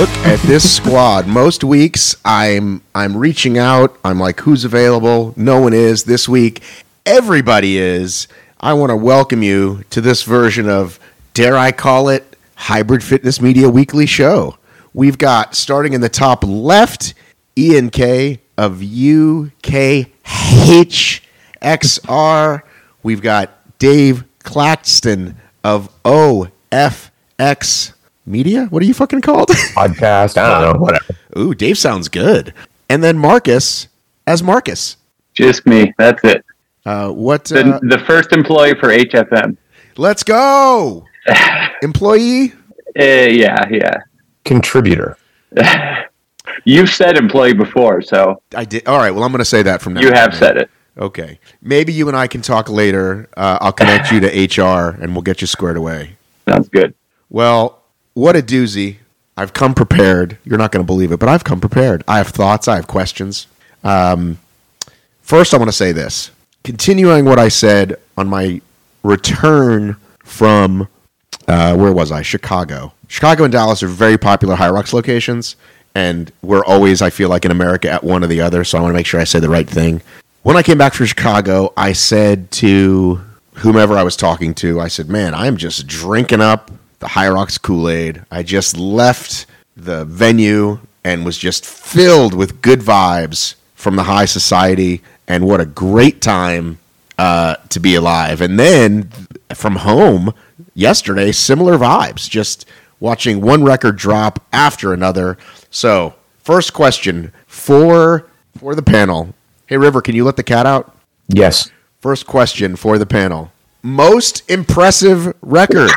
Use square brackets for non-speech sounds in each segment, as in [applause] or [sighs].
Look at this [laughs] squad. Most weeks I'm I'm reaching out. I'm like, who's available? No one is. This week, everybody is. I want to welcome you to this version of, dare I call it, Hybrid Fitness Media Weekly Show. We've got starting in the top left, Ian K of UKHXR. We've got Dave Claxton of OFX Media. What are you fucking called? [laughs] podcast. I don't know. Whatever. Ooh, Dave sounds good. And then Marcus as Marcus. Just me. That's it. Uh, what? The, Uh, the first employee for HFM. let's go. [sighs] Employee. Uh, yeah, yeah. Contributor. [laughs] You've said employee before, so I did. All right. Well, I'm going to say that from now. you on, have then. said it. Okay. Maybe you and I can talk later. Uh, I'll connect you to [laughs] HR and we'll get you squared away. Sounds good. Well, what a doozy. I've come prepared. You're not going to believe it, but I've come prepared. I have thoughts. I have questions. Um, first, I want to say this. Continuing what I said on my return from, uh, where was I? Chicago. Chicago and Dallas are very popular Hyrox locations, and we're always, I feel like, in America at one or the other, so I want to make sure I say the right thing. When I came back from Chicago, I said to whomever I was talking to, I said, Man, I'm just drinking up the Rocks Kool Aid. I just left the venue and was just filled with good vibes from the high society. And what a great time uh, to be alive. And then from home yesterday, similar vibes, just watching one record drop after another. So, first question for for the panel. Hey River, can you let the cat out? Yes. First question for the panel. Most impressive record.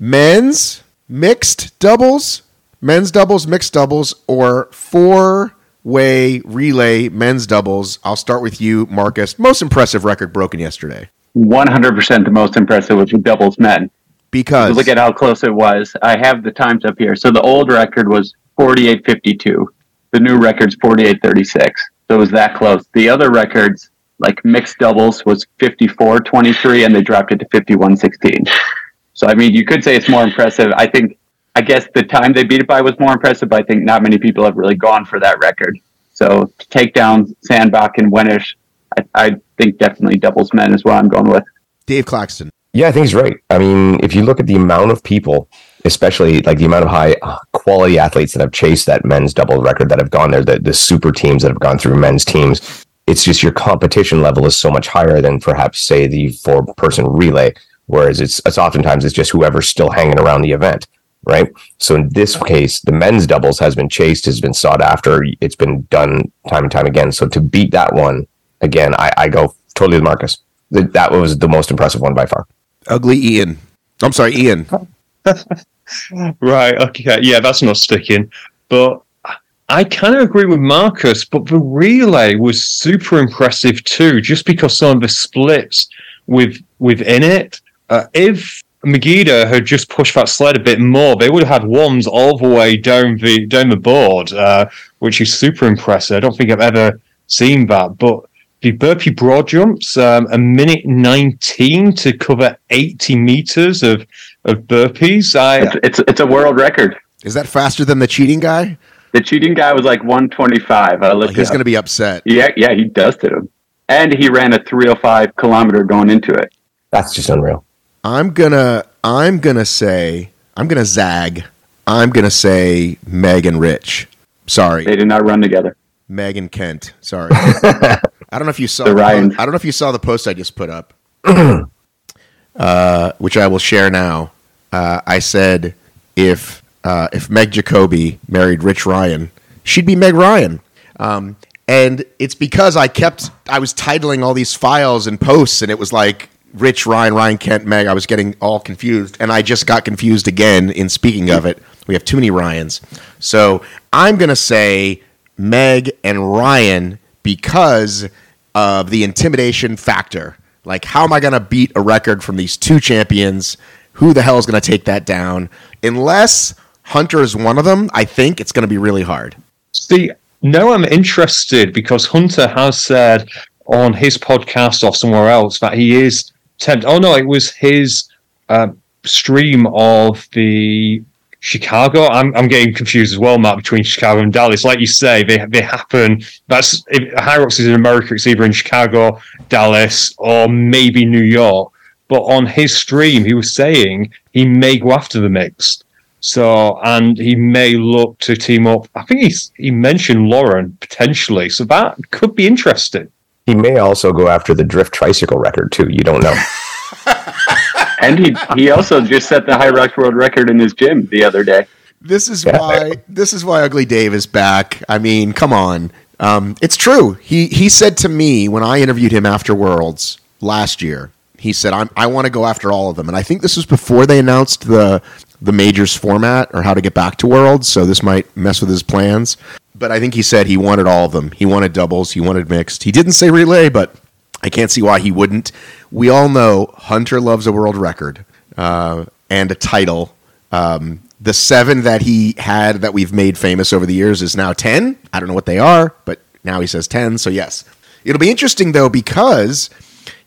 Men's mixed doubles, men's doubles, mixed doubles, or four way relay men's doubles. I'll start with you, Marcus. Most impressive record broken yesterday. 100% the most impressive was the doubles men. Because Look at how close it was. I have the times up here. So the old record was 48.52. The new record's 48.36. So it was that close. The other records, like mixed doubles, was 54.23, and they dropped it to 51.16. So, I mean, you could say it's more impressive. I think, I guess the time they beat it by was more impressive, but I think not many people have really gone for that record. So to take down Sandbach and Wenisch, I, I think definitely doubles men is what I'm going with. Dave Claxton. Yeah, I think he's right. I mean, if you look at the amount of people, especially like the amount of high uh, quality athletes that have chased that men's double record that have gone there, the, the super teams that have gone through men's teams, it's just your competition level is so much higher than perhaps say the four person relay. Whereas it's it's oftentimes it's just whoever's still hanging around the event, right? So in this case, the men's doubles has been chased, has been sought after, it's been done time and time again. So to beat that one again, I, I go totally with Marcus. That that was the most impressive one by far. Ugly Ian. I'm sorry, Ian. [laughs] Right. Okay. Yeah, that's not sticking. But I kind of agree with Marcus. But the relay was super impressive too, just because some of the splits with within it. Uh, if Megiddo had just pushed that sled a bit more, they would have had ones all the way down the down the board, uh, which is super impressive. I don't think I've ever seen that. But the burpee broad jumps, um, a minute nineteen to cover eighty meters of of burpees. I It's, it's, it's a world record. Is that faster than the cheating guy? The cheating guy was like 125. I looked He's going to be upset. Yeah, yeah, he dusted him. And he ran a 305 kilometer going into it. That's just unreal. I'm gonna I'm gonna say I'm gonna zag. I'm gonna say Meg and Rich. Sorry, They did not run together. Meg and Kent. Sorry. [laughs] I don't know if you saw The Ryans. I don't know if you saw the post I just put up, [clears throat] uh, which I will share now. Uh, I said if uh, if Meg Jacoby married Rich Ryan, she'd be Meg Ryan. Um, and it's because I kept I was titling all these files and posts, and it was like Rich Ryan, Ryan Kent, Meg. I was getting all confused, and I just got confused again. In speaking of it, we have too many Ryans, so I'm gonna say Meg and Ryan because of the intimidation factor. Like, how am I gonna beat a record from these two champions? Who the hell is gonna take that down? Unless Hunter is one of them, I think it's gonna be really hard. See, now I'm interested because Hunter has said on his podcast or somewhere else that he is tempted. Oh no, it was his uh, stream of the Chicago. I'm, I'm getting confused as well, Matt, between Chicago and Dallas. Like you say, they they happen. That's if Hyrox is in America. It's either in Chicago, Dallas, or maybe New York. But on his stream, he was saying he may go after the mixed. So, and he may look to team up. I think he's, he mentioned Lauren potentially. So that could be interesting. He may also go after the drift tricycle record too. You don't know. [laughs] And he he also just set the Hyrox World Record in his gym the other day. This is Yeah. why this is why Ugly Dave is back. I mean, come on. Um, it's true. He he said to me when I interviewed him after Worlds last year. He said, I'm, "I want to go after all of them." And I think this was before they announced the the majors format or how to get back to Worlds. So this might mess with his plans. But I think he said he wanted all of them. He wanted doubles. He wanted mixed. He didn't say relay, but I can't see why he wouldn't. We all know Hunter loves a world record uh, and a title. Um, the seven that he had that we've made famous over the years is now 10. I don't know what they are, but now he says 10. So, yes. It'll be interesting, though, because,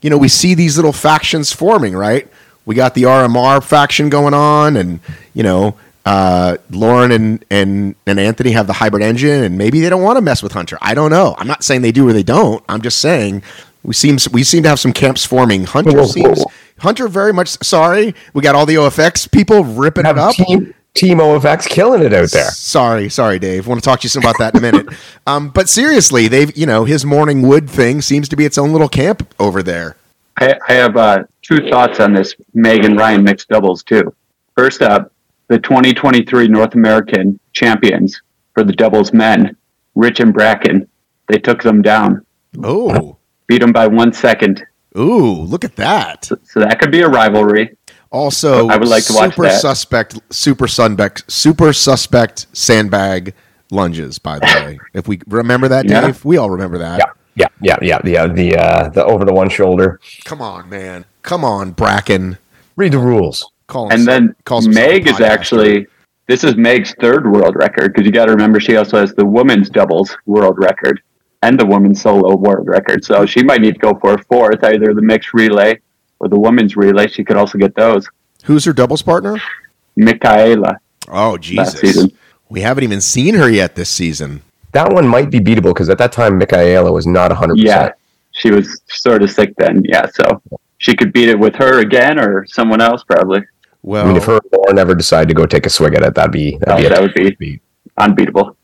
you know, we see these little factions forming, right? We got the RMR faction going on, and, you know, uh, Lauren and, and, and Anthony have the hybrid engine, and maybe they don't want to mess with Hunter. I don't know. I'm not saying they do or they don't. I'm just saying we seem we seem to have some camps forming. Hunter Whoa, whoa, seems whoa. Hunter very much sorry. We got all the OFX people ripping it up. team Team OFX killing it out there. Sorry, sorry, Dave. want to talk to you some about that in a minute. [laughs] um, but seriously, they've you know his morning wood thing seems to be its own little camp over there. I, I have uh, two thoughts on this Megan Ryan mixed doubles too. First up, the 2023 North American champions for the doubles men, Rich and Bracken, they took them down, Oh, beat them by one second. ooh, look at that. So, so that could be a rivalry. Also, I would like to watch super that. suspect, super sunbeck, super suspect sandbag lunges. By the way, [laughs] if we remember that, Yeah. Dave, we all remember that. Yeah, yeah, yeah, yeah. The uh, the uh, the over the one shoulder. Come on, man. Come on, Bracken. Read the rules. Call And then calls Meg is actually this is Meg's third world record because you got to remember she also has the women's doubles world record and the women's solo world record. So she might need to go for a fourth, either the mixed relay or the women's relay. She could also get those. who's her doubles partner? Michaela. Oh, Jesus. We haven't even seen her yet this season. That one might be beatable because at that time Michaela was not hundred Yeah, percent. she was sort of sick then. Yeah, so she could beat it with her again or someone else probably. Well, I mean, if her or never decide to go take a swig at it, that'd be that'd Oh, be that would be beat. unbeatable.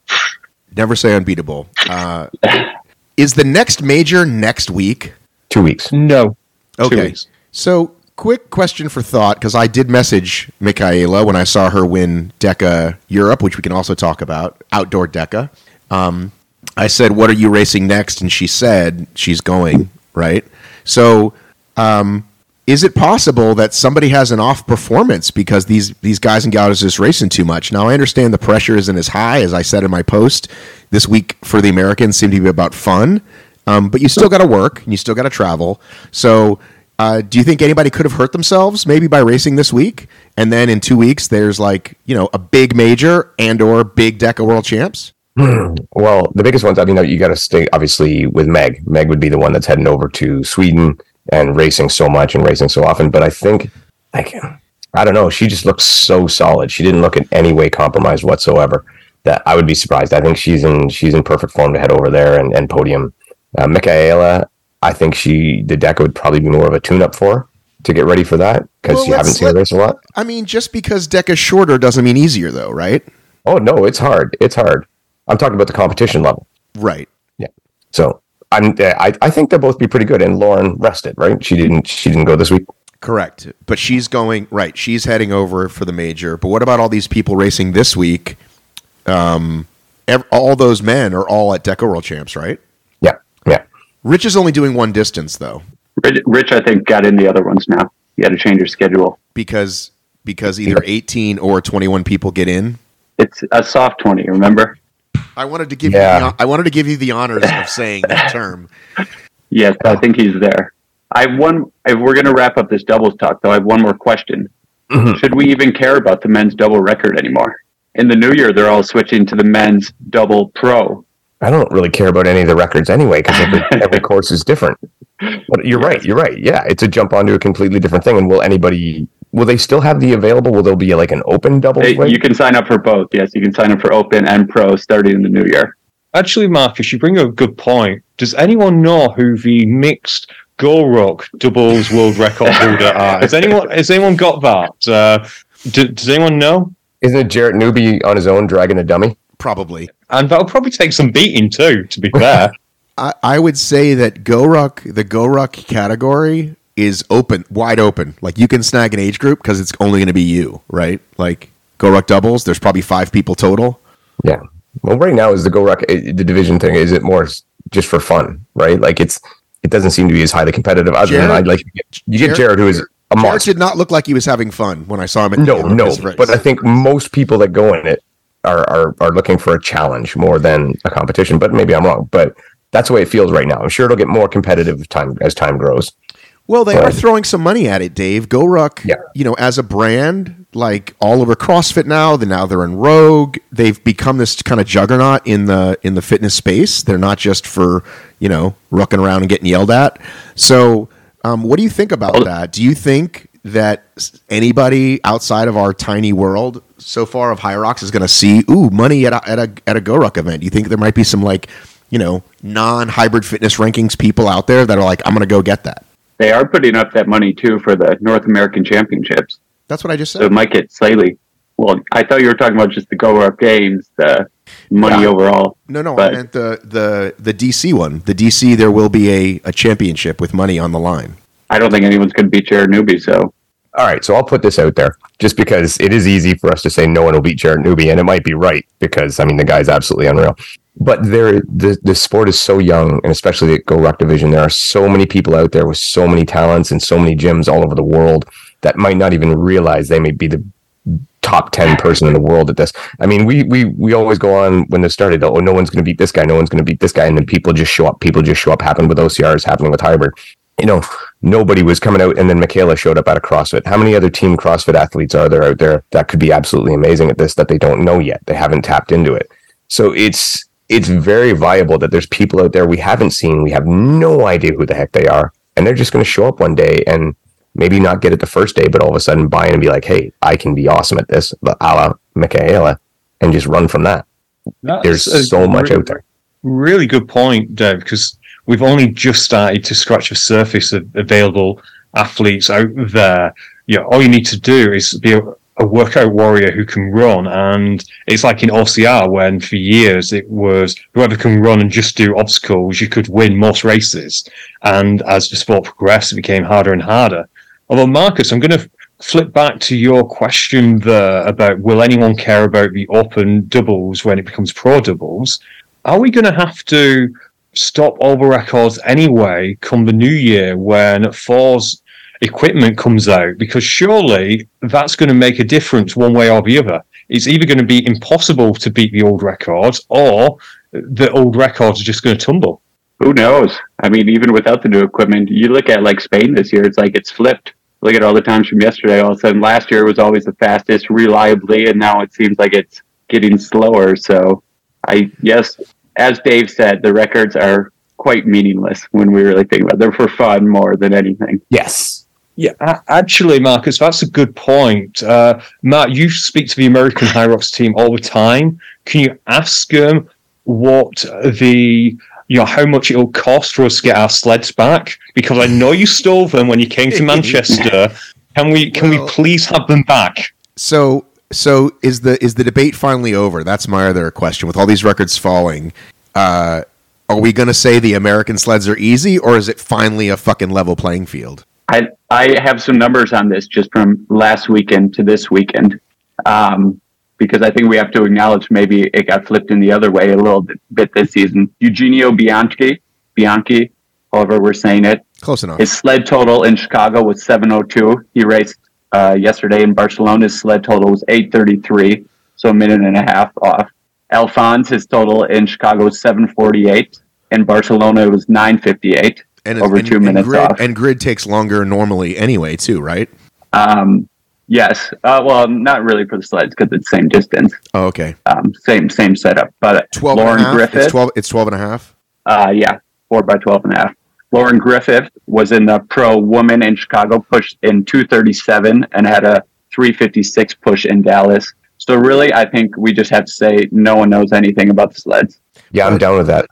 never say unbeatable. Uh, [laughs] is the next major next week? two weeks. No. Two Okay. weeks. So, quick question for thought because I did message Michaela when I saw her win DEKA Europe, which we can also talk about, outdoor DEKA. Um, I said, What are you racing next? And she said, She's going, right? So, um, is it possible that somebody has an off performance because these, these guys and gals are just racing too much? Now, I understand the pressure isn't as high as I said in my post. This week for the Americans seemed to be about fun, um, but you still got to work and you still got to travel. So, uh, do you think anybody could have hurt themselves maybe by racing this week, and then in two weeks there's like you know a big major and or big DEKA World Champs? Well, the biggest ones, I mean, you got to stay obviously with Meg. Meg would be the one that's heading over to Sweden and racing so much and racing so often. But I think, like, I don't know, she just looks so solid. She didn't look in any way compromised whatsoever. That I would be surprised. I think she's in she's in perfect form to head over there and, and podium. Uh, Michaela, I think she the deck would probably be more of a tune up for her to get ready for that because Well, you haven't let's seen her race a lot. I mean, just because DEKA's shorter doesn't mean easier, though, right? Oh no, it's hard. It's hard. I'm talking about the competition level. Right. Yeah. So I'm I, I think they'll both be pretty good. And Lauren rested, right? She didn't she didn't go this week. Correct. But she's going right. She's heading over for the major. But what about all these people racing this week? Um, ev- all those men are all at DEKA World Champs, right? Yeah, yeah. Rich is only doing one distance though, Rich, Rich, I think, got in the other ones now. You had to change your schedule. because because either 18 or 21 people get in. It's a soft 20, remember? I wanted to give Yeah. you the, I wanted to give you the honors of saying that [laughs] term. Yes, I think he's there. I have one. If we're going to wrap up this doubles talk, though, I have one more question. Mhm. Should we even care about the men's double record anymore? In the new year, they're all switching to the men's double pro. I don't really care about any of the records anyway because every, [laughs] every course is different. But you're right. You're right. Yeah, it's a jump onto a completely different thing. And will anybody will they still have the available? Will there be like an open doubles Hey, you can sign up for both. Yes, you can sign up for Open and Pro starting in the new year. Actually, Marcus, you bring up a good point. Does anyone know who the mixed GoRuck doubles world record [laughs] holder are? Has anyone has anyone got that? Uh, d- does anyone know? Isn't it Jarrett Newby on his own dragging a dummy? Probably. And that'll probably take some beating too. To be fair, [laughs] I, I would say that GoRuck, the GoRuck category is open, wide open. Like you can snag an age group because it's only going to be you, right? Like GoRuck doubles, there's probably five people total. Yeah. Well, right now is the GoRuck eh, the division thing. Is it more just for fun, right? Like it's it doesn't seem to be as highly competitive. Other than I'd like you get, you get Jared- Jared, who is a Jared did not look like he was having fun when I saw him. At No, end no. But I think most people that go in it are, are are looking for a challenge more than a competition. But maybe I'm wrong. But that's the way it feels right now. I'm sure it'll get more competitive as time as time grows. Well, they But- are throwing some money at it, Dave. GoRuck, Yeah. you know, as a brand, like all over CrossFit now. Then now they're in Rogue. They've become this kind of juggernaut in the in the fitness space. They're not just for you know rucking around and getting yelled at. So, um, what do you think about Well- that? Do you think that anybody outside of our tiny world so far of Rocks is going to see ooh money at a, at a at a GoRuck event? Do you think there might be some like you know non hybrid fitness rankings people out there that are like I'm going to go get that? They are putting up that money too for the North American Championships. That's what I just So said. it might get slightly. Well, I thought you were talking about just the Go Up Games, the money Yeah. overall. No, no, I meant the, the the DC one. The DC, there will be a, a championship with money on the line. I don't think anyone's going to beat Jared Newby. So All right, so I'll put this out there just because it is easy for us to say no one will beat Jared Newby, and it might be right because I mean the guy's absolutely unreal. But there, the the sport is so young, and especially the GoRuck division, there are so many people out there with so many talents and so many gyms all over the world that might not even realize they may be the top 10 person in the world at this. I mean, we we we always go on when this started, oh, no one's going to beat this guy, no one's going to beat this guy. And then people just show up. People just show up. Happened with OCRs, happening with hybrid. You know, nobody was coming out. And then Michaela showed up at a CrossFit. How many other team CrossFit athletes are there out there that could be absolutely amazing at this that they don't know yet? They haven't tapped into it. So it's, it's very viable that there's people out there we haven't seen. We have no idea who the heck they are. And they're just going to show up one day and maybe not get it the first day, but all of a sudden buy in and be like, hey, I can be awesome at this, a la Michaela, and just run from that. There's That's a so much out there. Really good point, Dave, because we've only just started to scratch the surface of available athletes out there. You know, all you need to do is be a, workout warrior who can run. And it's like in OCR when for years it was whoever can run and just do obstacles, you could win most races. And as the sport progressed, it became harder and harder. Although, Marcus, I'm going to flip back to your question there about will anyone care about the open doubles when it becomes pro doubles? Are we going to have to stop all the records anyway come the new year when Four's equipment comes out? Because surely that's going to make a difference one way or the other. It's either going to be impossible to beat the old records or the old records are just going to tumble. who knows? I mean, even without the new equipment, you look at like Spain this year, it's like it's flipped. Look at all the times from yesterday. All of a sudden, last year was always the fastest reliably, and now it seems like it's getting slower. So, I yes, as Dave said, the records are quite meaningless when we really think about it. They're for fun more than anything. Yes. Yeah, actually, Marcus, that's a good point. Uh, Matt, you speak to the American Hyrox team all the time. Can you ask them what the you know how much it'll cost for us to get our sleds back? Because I know you stole them when you came to [laughs] Manchester. Can we can Well- we please have them back? So, so is the is the debate finally over? That's my other question. With all these records falling, uh, are we going to say the American sleds are easy, or is it finally a fucking level playing field? I I have some numbers on this just from last weekend to this weekend, um, because I think we have to acknowledge maybe it got flipped in the other way a little bit, this season. Eugenio Bianchi, Bianchi, however we're saying it, Close enough. his sled total in Chicago was 702. He raced uh, yesterday in Barcelona. His sled total was 833, so a minute and a half off. Alphonse, his total in Chicago was 748. In Barcelona, it was 958 and over and- two and minutes grid, off. And grid takes longer normally anyway, too, right? Um, yes. Uh, well, not really for the sleds because it's the same distance, Oh, okay. um, same same setup. But 12 Lauren and a half? Griffith, It's 12, it's 12 and a half. uh, yeah, four by twelve and a half. Lauren Griffith was in the pro woman in Chicago, pushed in 237 and had a 356 push in Dallas. So really, I think we just have to say no one knows anything about the sleds. Yeah, I'm down with that.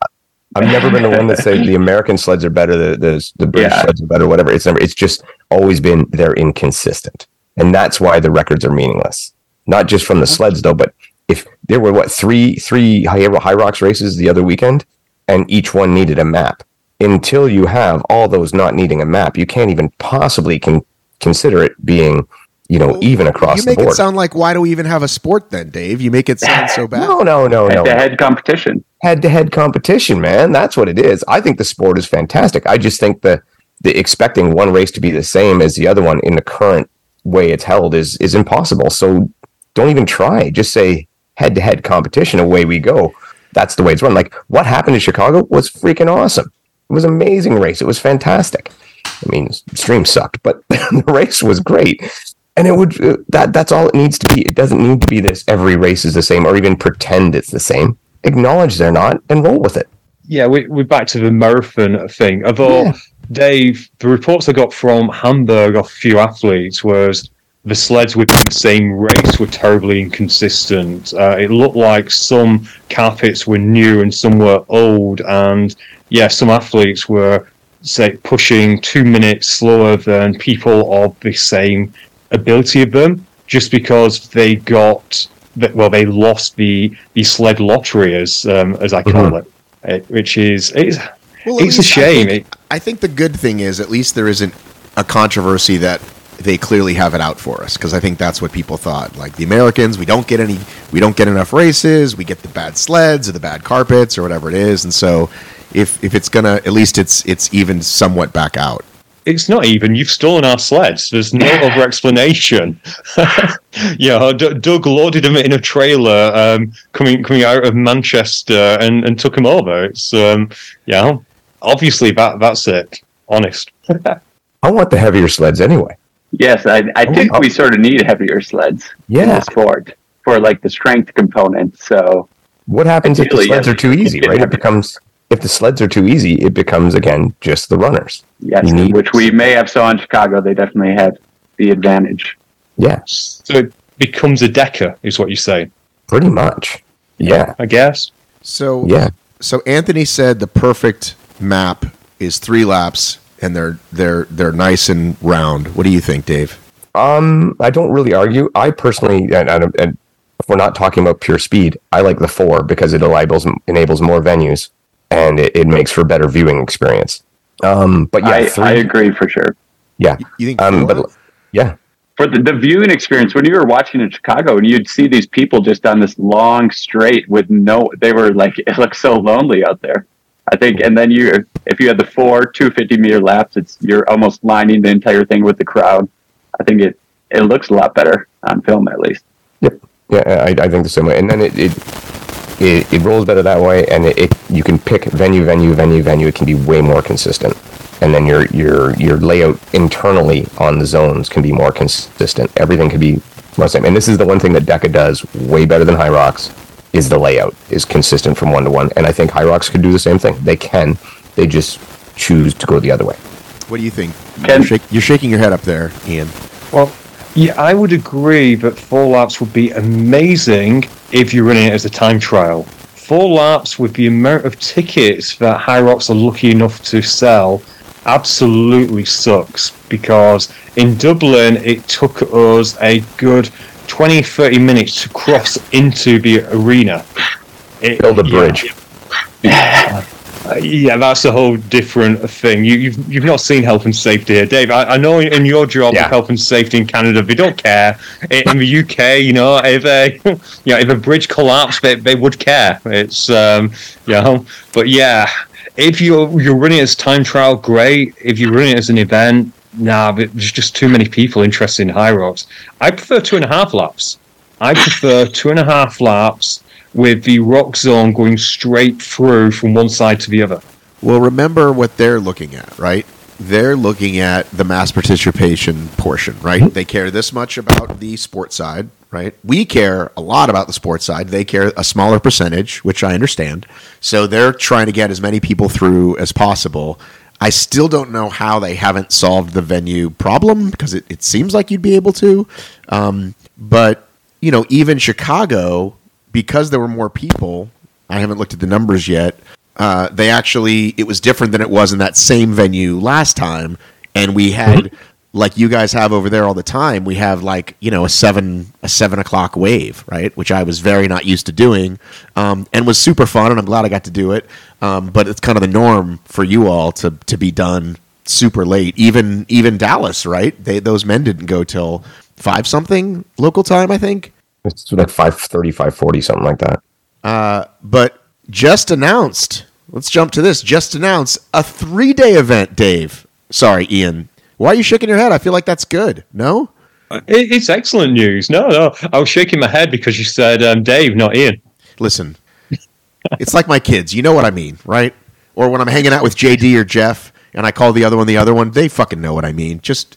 I've never been the one that say the [laughs] American sleds are better, the the, the British Yeah. sleds are better, whatever. It's never. It's just always been they're inconsistent, and that's why the records are meaningless. Not just from the uh-huh. sleds though, but if there were what three three high, Hyrox races the other weekend, and each one needed a map. Until you have all those not needing a map, you can't even possibly can consider it being, you know, even across the board. You make it sound like why do we even have a sport then, Dave? You make it sound [laughs] so bad. no, no, no, no. Head-to-head competition. head to head competition, man. That's what it is. I think the sport is fantastic. I just think the the expecting one race to be the same as the other one in the current way it's held is is impossible. So don't even try. Just say head to head competition. Away we go. That's the way it's run. Like what happened in Chicago was freaking awesome. It was an amazing race. It was fantastic. I mean, stream sucked, but [laughs] the race was great. And it would uh, that that's all it needs to be. It doesn't need to be this every race is the same or even pretend it's the same. Acknowledge they're not and roll with it. Yeah, we, we're back to the marathon thing. Although, Yeah. Dave, the reports I got from Hamburg of a few athletes was the sleds within the same race were terribly inconsistent. Uh, it looked like some carpets were new and some were old, and yeah, some athletes were say pushing two minutes slower than people of the same ability of them, just because they got that. Well, they lost the the sled lottery, as um, as I call Mhm. it, it, which is it's Well, it's a least I shame. think- I think the good thing is at least there isn't a controversy that they clearly have it out for us because I think that's what people thought. Like the Americans, we don't get any, we don't get enough races. We get the bad sleds or the bad carpets or whatever it is, and so if if it's gonna, at least it's it's even somewhat back out. It's not even. You've stolen our sleds. There's no other explanation. [laughs] yeah, D- Doug loaded them in a trailer um, coming coming out of Manchester and, and took them over. It's um, yeah, obviously that that's it. Honest. [laughs] I want the heavier sleds anyway. Yes, I, I think Oh. we sort of need heavier sleds in Yeah. the sport for like the strength component. So What happens if the sleds yes, are too easy, right? It have- becomes if the sleds are too easy, it becomes again just the runners. yes, need- which we may have saw in Chicago, they definitely had the advantage. Yeah, So it becomes a DEKA, is what you say. pretty much. Yeah, I guess. So yeah. So Anthony said the perfect map is three laps, and they're they're they're nice and round. What do you think, Dave? Um, I don't really argue. I personally, and, and, and if we're not talking about pure speed, I like the four because it enables enables more venues and it, it makes for a better viewing experience. Um, but yeah, I, three, I agree for sure. yeah, You think? um, but yeah, For the, the viewing experience, when you were watching in Chicago and you'd see these people just on this long straight with no, they were like, [laughs] it looked so lonely out there. I think, and then you, if you had the four 250 meter laps, it's you're almost lining the entire thing with the crowd. I think it it looks a lot better on film, at least. Yep. Yeah, I, I think the same way. And then it it, it, it rolls better that way, and it, it you can pick venue, venue, venue, venue. It can be way more consistent, and then your your your layout internally on the zones can be more consistent. Everything can be more the same. And this is the one thing that DEKA does way better than Hyrox is the layout is consistent from one to one. And I think Hyrox could do the same thing. They can. They just choose to go the other way. what do you think? Ken- You're, shak- you're shaking your head up there, Ian. Well, yeah, I would agree that four laps would be amazing if you're running it as a time trial. Four laps with the amount of tickets that Hyrox are lucky enough to sell absolutely sucks because in Dublin it took us a good 20 30 minutes to cross into the arena. It- Build a bridge. Uh, [laughs] yeah, that's a whole different thing. You, you've you've not seen health and safety here, Dave. I, I know in your job Yeah. health and safety in Canada, they don't care. In, in the UK, you know, if a you know if a bridge collapsed, they, they would care. It's um, you know, but yeah, if you're you're running it as time trial, great. If you're running it as an event, nah, there's just too many people interested in Hyrox. I prefer two and a half laps. I prefer two and a half laps with the rock zone going straight through from one side to the other. Well, remember what they're looking at, right? They're looking at the mass participation portion, right? They care this much about the sports side, right? We care a lot about the sports side. They care a smaller percentage, which I understand. So they're trying to get as many people through as possible. I still don't know how they haven't solved the venue problem because it, it seems like you'd be able to. Um, but, you know, even Chicago, because there were more people, I haven't looked at the numbers yet. Uh, they actually, it was different than it was in that same venue last time. And we had, like you guys have over there all the time, we have like, you know, a seven, a seven o'clock wave, right? Which I was very not used to doing um, and was super fun. And I'm glad I got to do it. Um, but it's kind of the norm for you all to, to be done super late. Even, even Dallas, right? They, those men didn't go till five something local time, I think. It's like 530, 540, something like that. Uh, but just announced. Let's jump to this. Just announced a three day event, Dave. Sorry, Ian. Why are you shaking your head? I feel like that's good. No? It's excellent news. No, no. I was shaking my head because you said um, Dave, not Ian. Listen, it's like my kids. You know what I mean, right? Or when I'm hanging out with JD or Jeff and I call the other one the other one, they fucking know what I mean. Just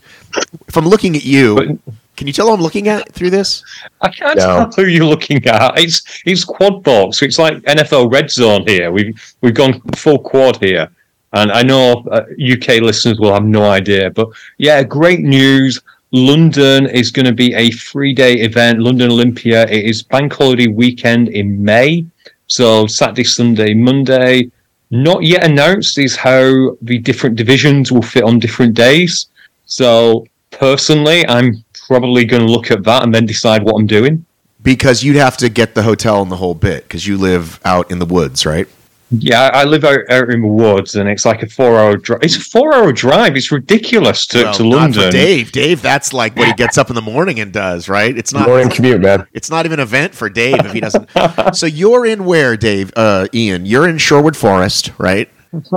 if I'm looking at you, But- can you tell who I'm looking at through this? I can't No. tell who you're looking at. It's it's quad box. It's like NFL red zone here. We've we've gone full quad here, and I know uh, UK listeners will have no idea. But yeah, great news. London is going to be a three day event. London Olympia. It is bank holiday weekend in May, so Saturday, Sunday, Monday. Not yet announced is how the different divisions will fit on different days. So personally, I'm probably going to look at that and then decide what I'm doing. Because you'd have to get the hotel and the whole bit because you live out in the woods, right? Yeah, I I live out, out in the woods, and it's like a four-hour drive. It's a four-hour drive. It's ridiculous to, Well, to not for London. Dave. Dave, that's like what he gets up in the morning and does, right? It's not. Morning commute, man. It's not even an event for Dave if he doesn't. [laughs] so you're in where, Dave? Uh, Ian, you're in Sherwood Forest, right? [laughs]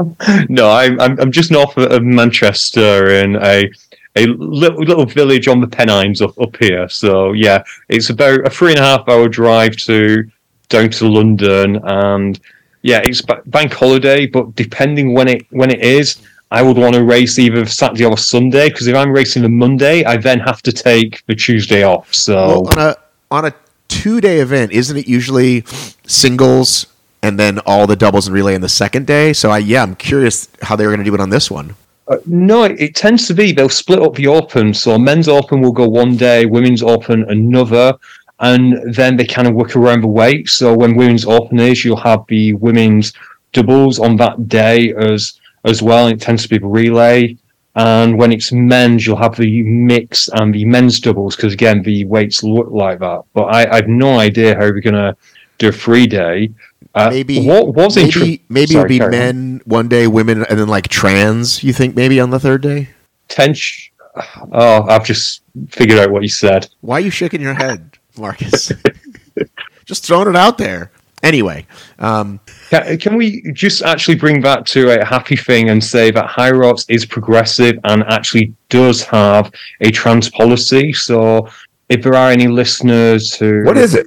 No, I'm, I'm I'm just north of of Manchester in a a little, little village on the Pennines up, up here. So yeah, it's about a three and a half hour drive to down to London, and yeah, it's bank holiday. But depending when it when it is, I would want to race either Saturday or Sunday because if I'm racing the Monday, I then have to take the Tuesday off. So Well, on a on a two day event, isn't it usually singles and then all the doubles and relay in the second day? So I yeah, I'm curious how they were going to do it on this one. Uh, no, it, it tends to be they'll split up the open. So men's open will go one day, women's open another, and then they kind of work around the weight. So when women's open is, you'll have the women's doubles on that day as as well. It tends to be the relay. And when it's men's, you'll have the mix and the men's doubles because again, the weights look like that. But I, I have no idea how we're gonna do a free day. Uh, Maybe what was maybe inter- maybe it Sorry, would be carry on. men one day, women, and then like trans. You think maybe on the third day? Tench. Oh, I've just figured out what you said. Why are you shaking your head, Marcus? [laughs] Just throwing it out there. Anyway, um, Can, can we just actually bring that to a happy thing and say that Hyrox is progressive and actually does have a trans policy? So if there are any listeners who What is it?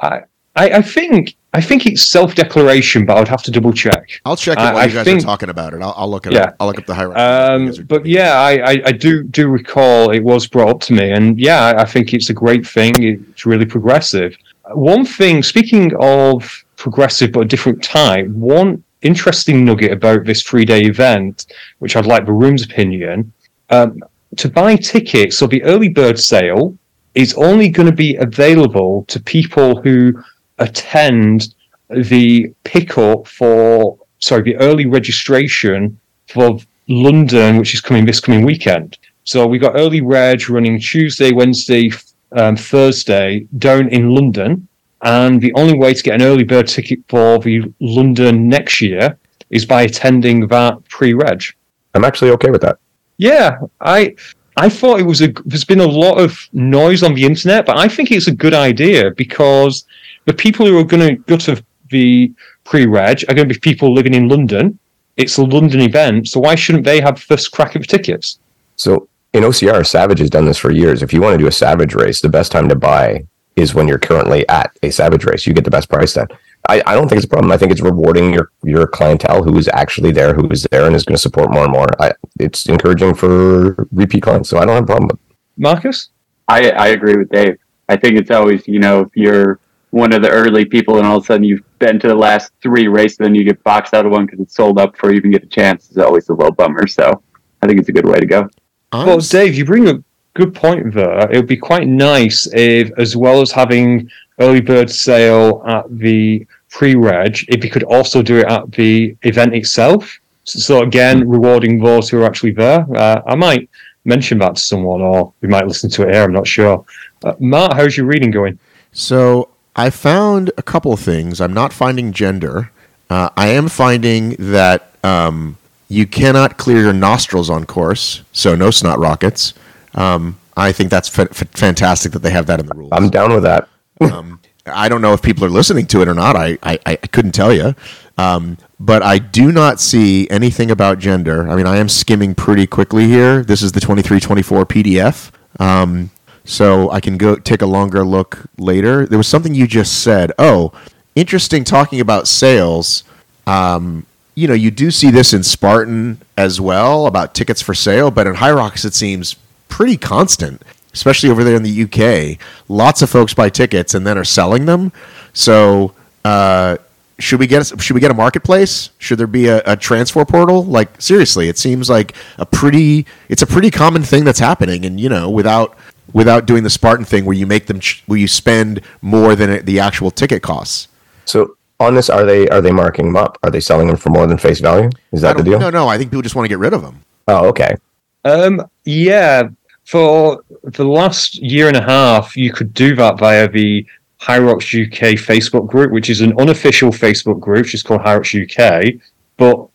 I, I, I think I think it's self declaration, but I would have to double check. I'll check it while I you guys think- are talking about it. I'll, I'll look it Yeah. up. I'll look up the hierarchy. Um, You guys are- but yeah, I, I, I do do recall it was brought up to me, and yeah, I- I think it's a great thing. It's really progressive. One thing, speaking of progressive but a different type, one interesting nugget about this three day event, which I'd like the room's opinion, um, to buy tickets. So the early bird sale is only going to be available to people who attend the pickup for sorry the early registration for London, which is coming this coming weekend. So we've got early reg running Tuesday, Wednesday, um, Thursday down in London, and the only way to get an early bird ticket for the London next year is by attending that pre-reg. I'm actually okay with that. Yeah, I I thought it was a. There's been a lot of noise on the internet, but I think it's a good idea because the people who are going to go to the pre-reg are going to be people living in London. It's a London event, so why shouldn't they have first crack at the tickets? So in OCR, Savage has done this for years. If you want to do a Savage race, the best time to buy is when you're currently at a Savage race. You get the best price then. I, I don't think it's a problem. I think it's rewarding your your clientele who is actually there, who is there, and is going to support more and more. I, it's encouraging for repeat clients, so I don't have a problem with. it. Marcus? I, I agree with Dave. I think it's always, you know, if you're one of the early people and all of a sudden you've been to the last three races, and then you get boxed out of one because it's sold up before you even get a chance. Is always a little bummer. So I think it's a good way to go. Well, Dave, you bring a good point there. It would be quite nice if, as well as having early bird sale at the pre-reg, if you could also do it at the event itself. So again, rewarding those who are actually there. Uh, I might mention that to someone, or we might listen to it here. I'm not sure. Uh, Matt, how's your reading going? So I found a couple of things. I'm not finding gender. Uh, I am finding that um, you cannot clear your nostrils on course, so no snot rockets. Um, I think that's f- f- fantastic that they have that in the rules. I'm down with that. [laughs] Um, I don't know if people are listening to it or not. I, I, I couldn't tell you. Um, but I do not see anything about gender. I mean, I am skimming pretty quickly here. This is the 2324 PDF. Um, so I can go take a longer look later. There was something you just said. Oh, interesting talking about sales. Um, you know, you do see this in Spartan as well about tickets for sale, but in Hyrox it seems pretty constant, especially over there in the UK. Lots of folks buy tickets and then are selling them. So, uh, should we get should we get a marketplace? Should there be a, a transfer portal? Like seriously, it seems like a pretty it's a pretty common thing that's happening, and you know, without without doing the Spartan thing where you make them ch- where you spend more than the actual ticket costs. So on this, are they are they marking them up? Are they selling them for more than face value? Is that the deal? No, no, I think people just want to get rid of them. Oh, okay. Um, yeah, for the last year and a half, you could do that via the Hyrox UK Facebook group, which is an unofficial Facebook group, which is called Hyrox UK. But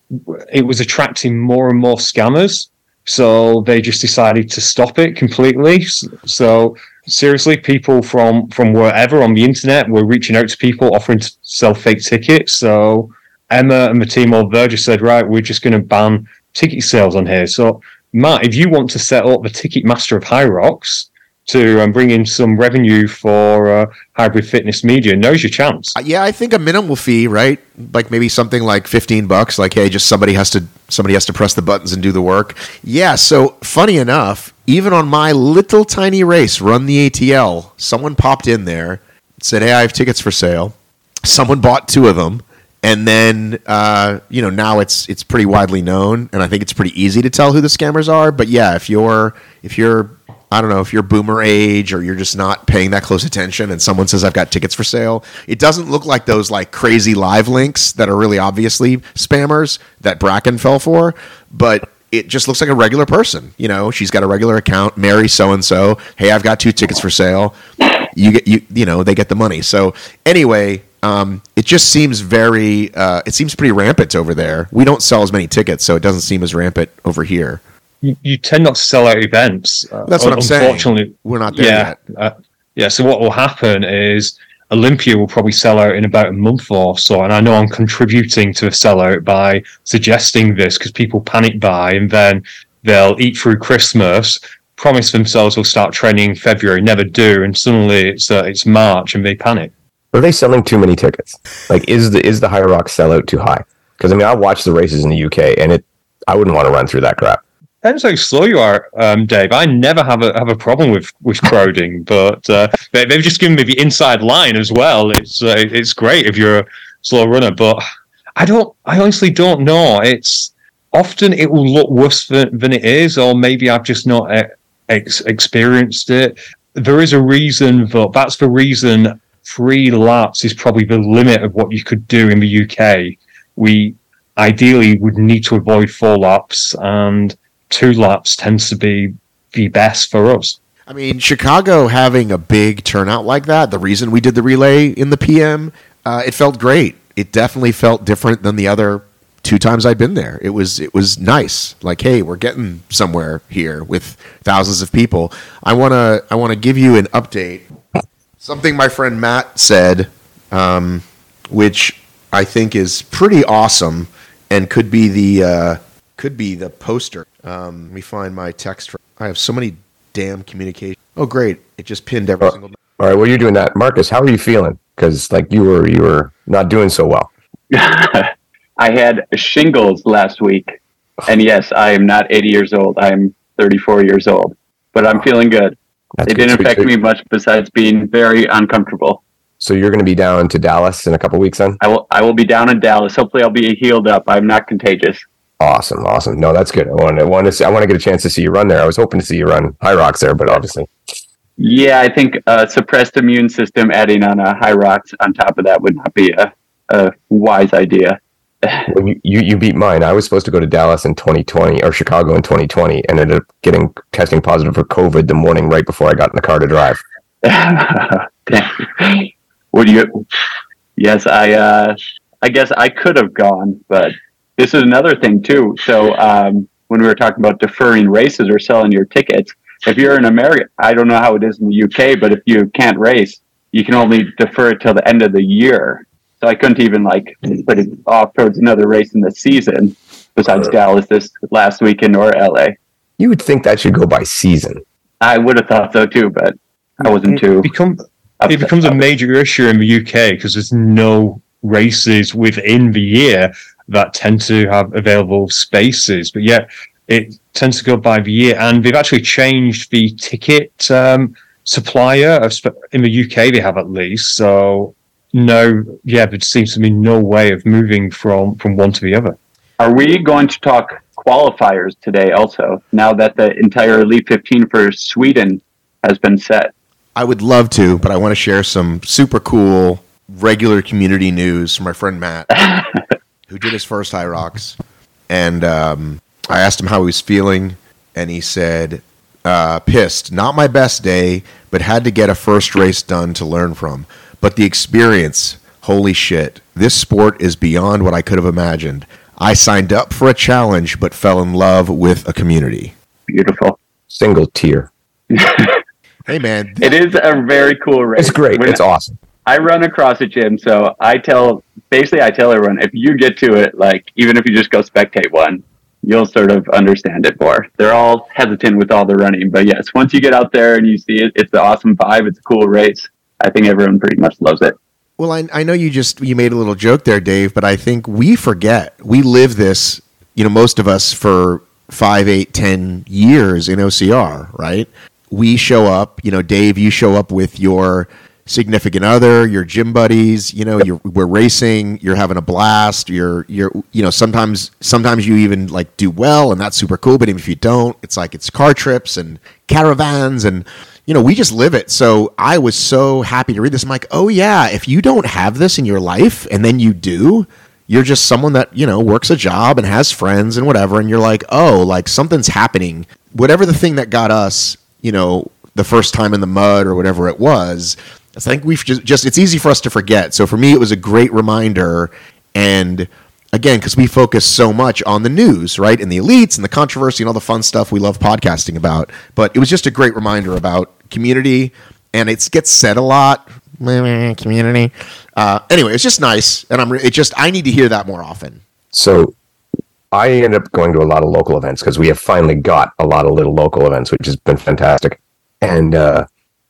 it was attracting more and more scammers, so they just decided to stop it completely. So seriously, people from from wherever on the internet were reaching out to people offering to sell fake tickets. So Emma and the team over there just said, right, we're just going to ban ticket sales on here. So Matt, if you want to set up the ticket master of Hyrox to um, bring in some revenue for uh, hybrid fitness media, now's your chance. Uh, Yeah, I think a minimal fee, right? Like maybe something like fifteen bucks. Like, hey, just somebody has to somebody has to press the buttons and do the work. Yeah. So funny enough, even on my little tiny race, run the ATL, someone popped in there, said, "Hey, I have tickets for sale." Someone bought two of them, and then uh, you know now it's it's pretty widely known, and I think it's pretty easy to tell who the scammers are. But yeah, if you're if you're I don't know if you're boomer age or you're just not paying that close attention and someone says I've got tickets for sale. It doesn't look like those like crazy live links that are really obviously spammers that Bracken fell for, but it just looks like a regular person. You know, she's got a regular account, Mary so and so. Hey, I've got two tickets for sale. You get you you know, they get the money. So anyway, um, it just seems very uh, it seems pretty rampant over there. We don't sell as many tickets, so it doesn't seem as rampant over here. You, you tend not to sell out events. uh, That's what I'm saying. Unfortunately, We're not there yeah, yet. uh, yeah. So what will happen is Olympia will probably sell out in about a month or so, and I know I'm contributing to a sellout by suggesting this because people panic buy and then they'll eat through Christmas, promise themselves they'll start training in February, never do, and suddenly it's uh, it's March and they panic. Are they selling too many tickets? Like, is the is the High Rock sellout too high? Because I mean, I watched the races in the UK, and it I wouldn't want to run through that crap. Depends how slow you are, um, Dave. I never have a have a problem with with crowding, but uh, they, they've just given me the inside line as well. It's uh, it's great if you're a slow runner, but I don't. I honestly don't know. It's often it will look worse than, than it is, or maybe I've just not uh, ex- experienced it. There is a reason, but that's the reason. Three laps is probably the limit of what you could do in the UK. We ideally would need to avoid four laps and two laps tends to be the best for us. I mean, Chicago having a big turnout like that, the reason we did the relay in the PM, uh, it felt great. It definitely felt different than the other two times I'd been there. It was it was nice. Like, hey, we're getting somewhere here with thousands of people. I wanna I wanna give you an update. Something my friend Matt said, um, which I think is pretty awesome and could be the uh, could be the poster. Um, let me find my text. For, I have so many damn communication. Oh, great! It just pinned every Oh. single. All right, well, you're doing that, Marcus. How are you feeling? Because like you were you were not doing so well. [laughs] I had shingles last week, and yes, I am not 80 years old. I am 34 years old, but I'm feeling good. That's it good. didn't affect so- me much besides being very uncomfortable. So you're going to be down to Dallas in a couple weeks then? I will. I will be down in Dallas. Hopefully, I'll be healed up. I'm not contagious. Awesome, awesome. No, that's good. I want to, want to see, I want to get a chance to see you run there. I was hoping to see you run Hyrox there, but obviously, Yeah, I think a suppressed immune system adding on a Hyrox on top of that would not be a, a wise idea. [laughs] well, you, you you beat mine. I was supposed to go to Dallas in 2020 or Chicago in 2020, and ended up getting testing positive for COVID the morning right before I got in the car to drive. [laughs] Would you? Yes, I. Uh, I guess I could have gone, but this is another thing too. So um, when we were talking about deferring races or selling your tickets, if you're in America, I don't know how it is in the UK, but if you can't race, you can only defer it till the end of the year. So I couldn't even like put it off towards another race in the season besides Dallas this last weekend or LA. You would think that should go by season. I would have thought so too, but I wasn't too. It, become, it becomes a about it. major issue in the UK because there's no races within the year that tend to have available spaces. But yet it tends to go by the year, and they've actually changed the ticket um, supplier of sp- in the UK. They have at least so. No, yeah, there seems to be no way of moving from from one to the other. Are we going to talk qualifiers today also, now that the entire Elite 15 for Sweden has been set? I would love to, but I want to share some super cool regular community news from my friend Matt, [laughs] who did his first Hyrox. And um, I asked him how he was feeling, and he said, uh, pissed. Not my best day, but had to get a first race done to learn from. But the experience, holy shit. This sport is beyond what I could have imagined. I signed up for a challenge, but fell in love with a community. Beautiful. Single tier. [laughs] Hey, man. It is a very cool race. It's great. When It's awesome. I run across a gym, so I tell basically I tell everyone if you get to it, like even if you just go spectate one, you'll sort of understand it more. They're all hesitant with all the running, but yes, once you get out there and you see it, it's an awesome vibe. It's a cool race. I think everyone pretty much loves it. Well, I, I know you just you made a little joke there, Dave, but I think we forget we live this. You know, most of us for five, eight, ten years in OCR, right? We show up. You know, Dave, you show up with your significant other, your gym buddies. You know, you're, we're racing. You're having a blast. You're you're you know sometimes sometimes you even like do well, and that's super cool. But even if you don't, it's like it's car trips and caravans and you know, we just live it. So I was so happy to read this. I'm like, oh yeah, if you don't have this in your life and then you do, you're just someone that, you know, works a job and has friends and whatever. And you're like, oh, like something's happening. Whatever the thing that got us, you know, the first time in the mud or whatever it was, I think we've just, just it's easy for us to forget. So for me, it was a great reminder. And again, because we focus so much on the news, right? And the elites and the controversy and all the fun stuff we love podcasting about. But it was just a great reminder about community. And it gets said a lot, [laughs] community. Uh, anyway, it's just nice. And I'm, re- it just, I need to hear that more often. So I end up going to a lot of local events because we have finally got a lot of little local events, which has been fantastic. And uh,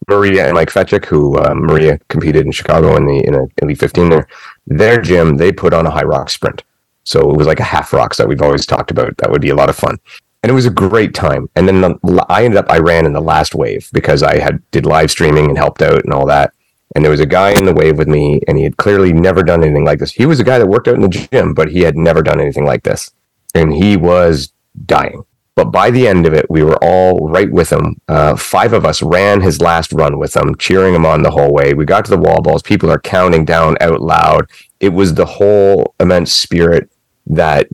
Maria and Mike Fetchik, who uh, Maria competed in Chicago in the in a Elite 15 there, their gym they put on a high rock sprint. So it was like a half rocks that we've always talked about. That would be a lot of fun, and it was a great time. And then the, I ended up I ran in the last wave because I had did live streaming and helped out and all that. And there was a guy in the wave with me, and he had clearly never done anything like this. He was a guy that worked out in the gym, but he had never done anything like this, and he was dying. But by the end of it, we were all right with him. Uh, five of us ran his last run with him, cheering him on the whole way. We got to the wall balls. People are counting down out loud. It was the whole immense spirit that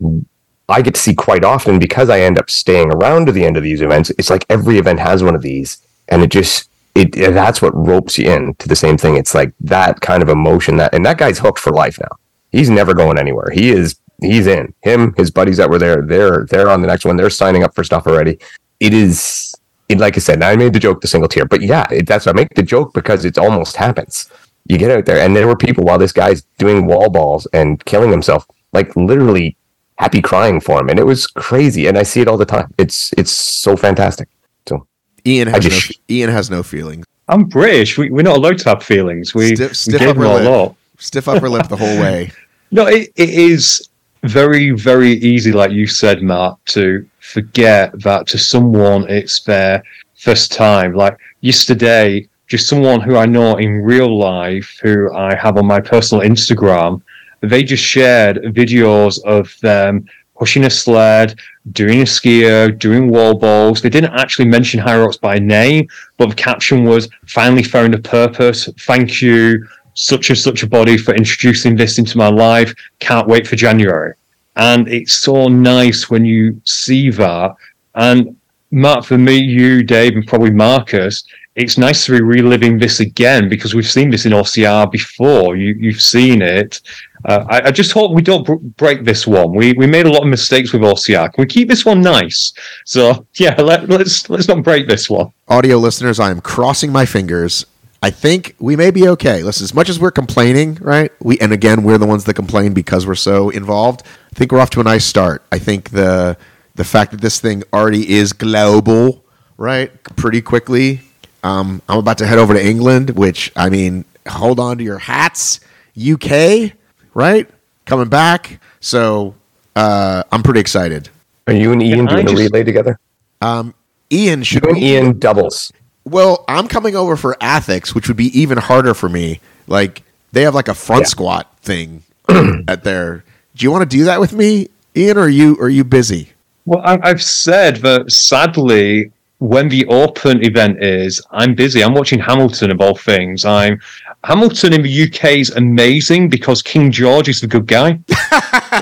I get to see quite often because I end up staying around to the end of these events. It's like every event has one of these, and it just it, that's what ropes you in to the same thing. It's like that kind of emotion that, and that guy's hooked for life now. He's never going anywhere. He is he's in. Him, his buddies that were there, they're they're on the next one. They're signing up for stuff already. It is, it, like I said, I made the joke the single tier, but yeah, it, that's why I make the joke because it almost happens. You get out there, and there were people while this guy's doing wall balls and killing himself, like literally happy crying for him, and it was crazy. And I see it all the time. It's it's so fantastic. So Ian has, just- no, Ian has no feelings. I'm British. We, we're not allowed to have feelings. We, Stiff- we stiff gave them upper a lip. lot. Stiff upper lip the whole [laughs] way. No, it, it is very, very easy, like you said, Matt, to forget that to someone it's their first time. Like yesterday, just someone who I know in real life, who I have on my personal Instagram. They just shared videos of them pushing a sled, doing a skier, doing wall balls. They didn't actually mention Hyrox by name, but the caption was finally found a purpose. Thank you, such and such a body, for introducing this into my life. Can't wait for January. And it's so nice when you see that. And Matt, for me, you, Dave, and probably Marcus, it's nice to be reliving this again because we've seen this in OCR before. You, you've seen it. Uh, I, I, just hope we don't br- break this one. We we made a lot of mistakes with OCR. Can we keep this one nice? So [laughs] yeah, let, let's let's not break this one. Audio listeners, I am crossing my fingers. I think we may be okay. Listen, as much as we're complaining, right? We and again, we're the ones that complain because we're so involved. I think we're off to a nice start. I think the the fact that this thing already is global, right? Pretty quickly. Um, I'm about to head over to England, which I mean, hold on to your hats, UK right? Coming back. So uh, I'm pretty excited. Are you and Ian doing a relay together? Um, Ian should be Ian doubles. Well, I'm coming over for ATHX, which would be even harder for me. Like they have like a front yeah. squat thing [clears throat] at their. Do you want to do that with me, Ian, or are you are you busy? Well, I've said that sadly, when the open event is, I'm busy. I'm watching Hamilton of all things. I'm Hamilton in the UK is amazing because King George is the good guy. [laughs]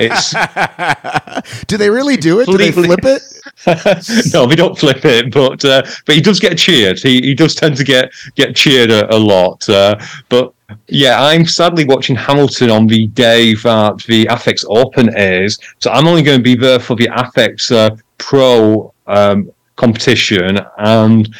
it's do they really do it? Do they flip it? [laughs] no, they don't flip it, but uh, but he does get cheered. He he does tend to get get cheered a, a lot. Uh, but yeah, I'm sadly watching Hamilton on the day that the ATHX Open is. So I'm only going to be there for the ATHX uh, Pro um, competition, and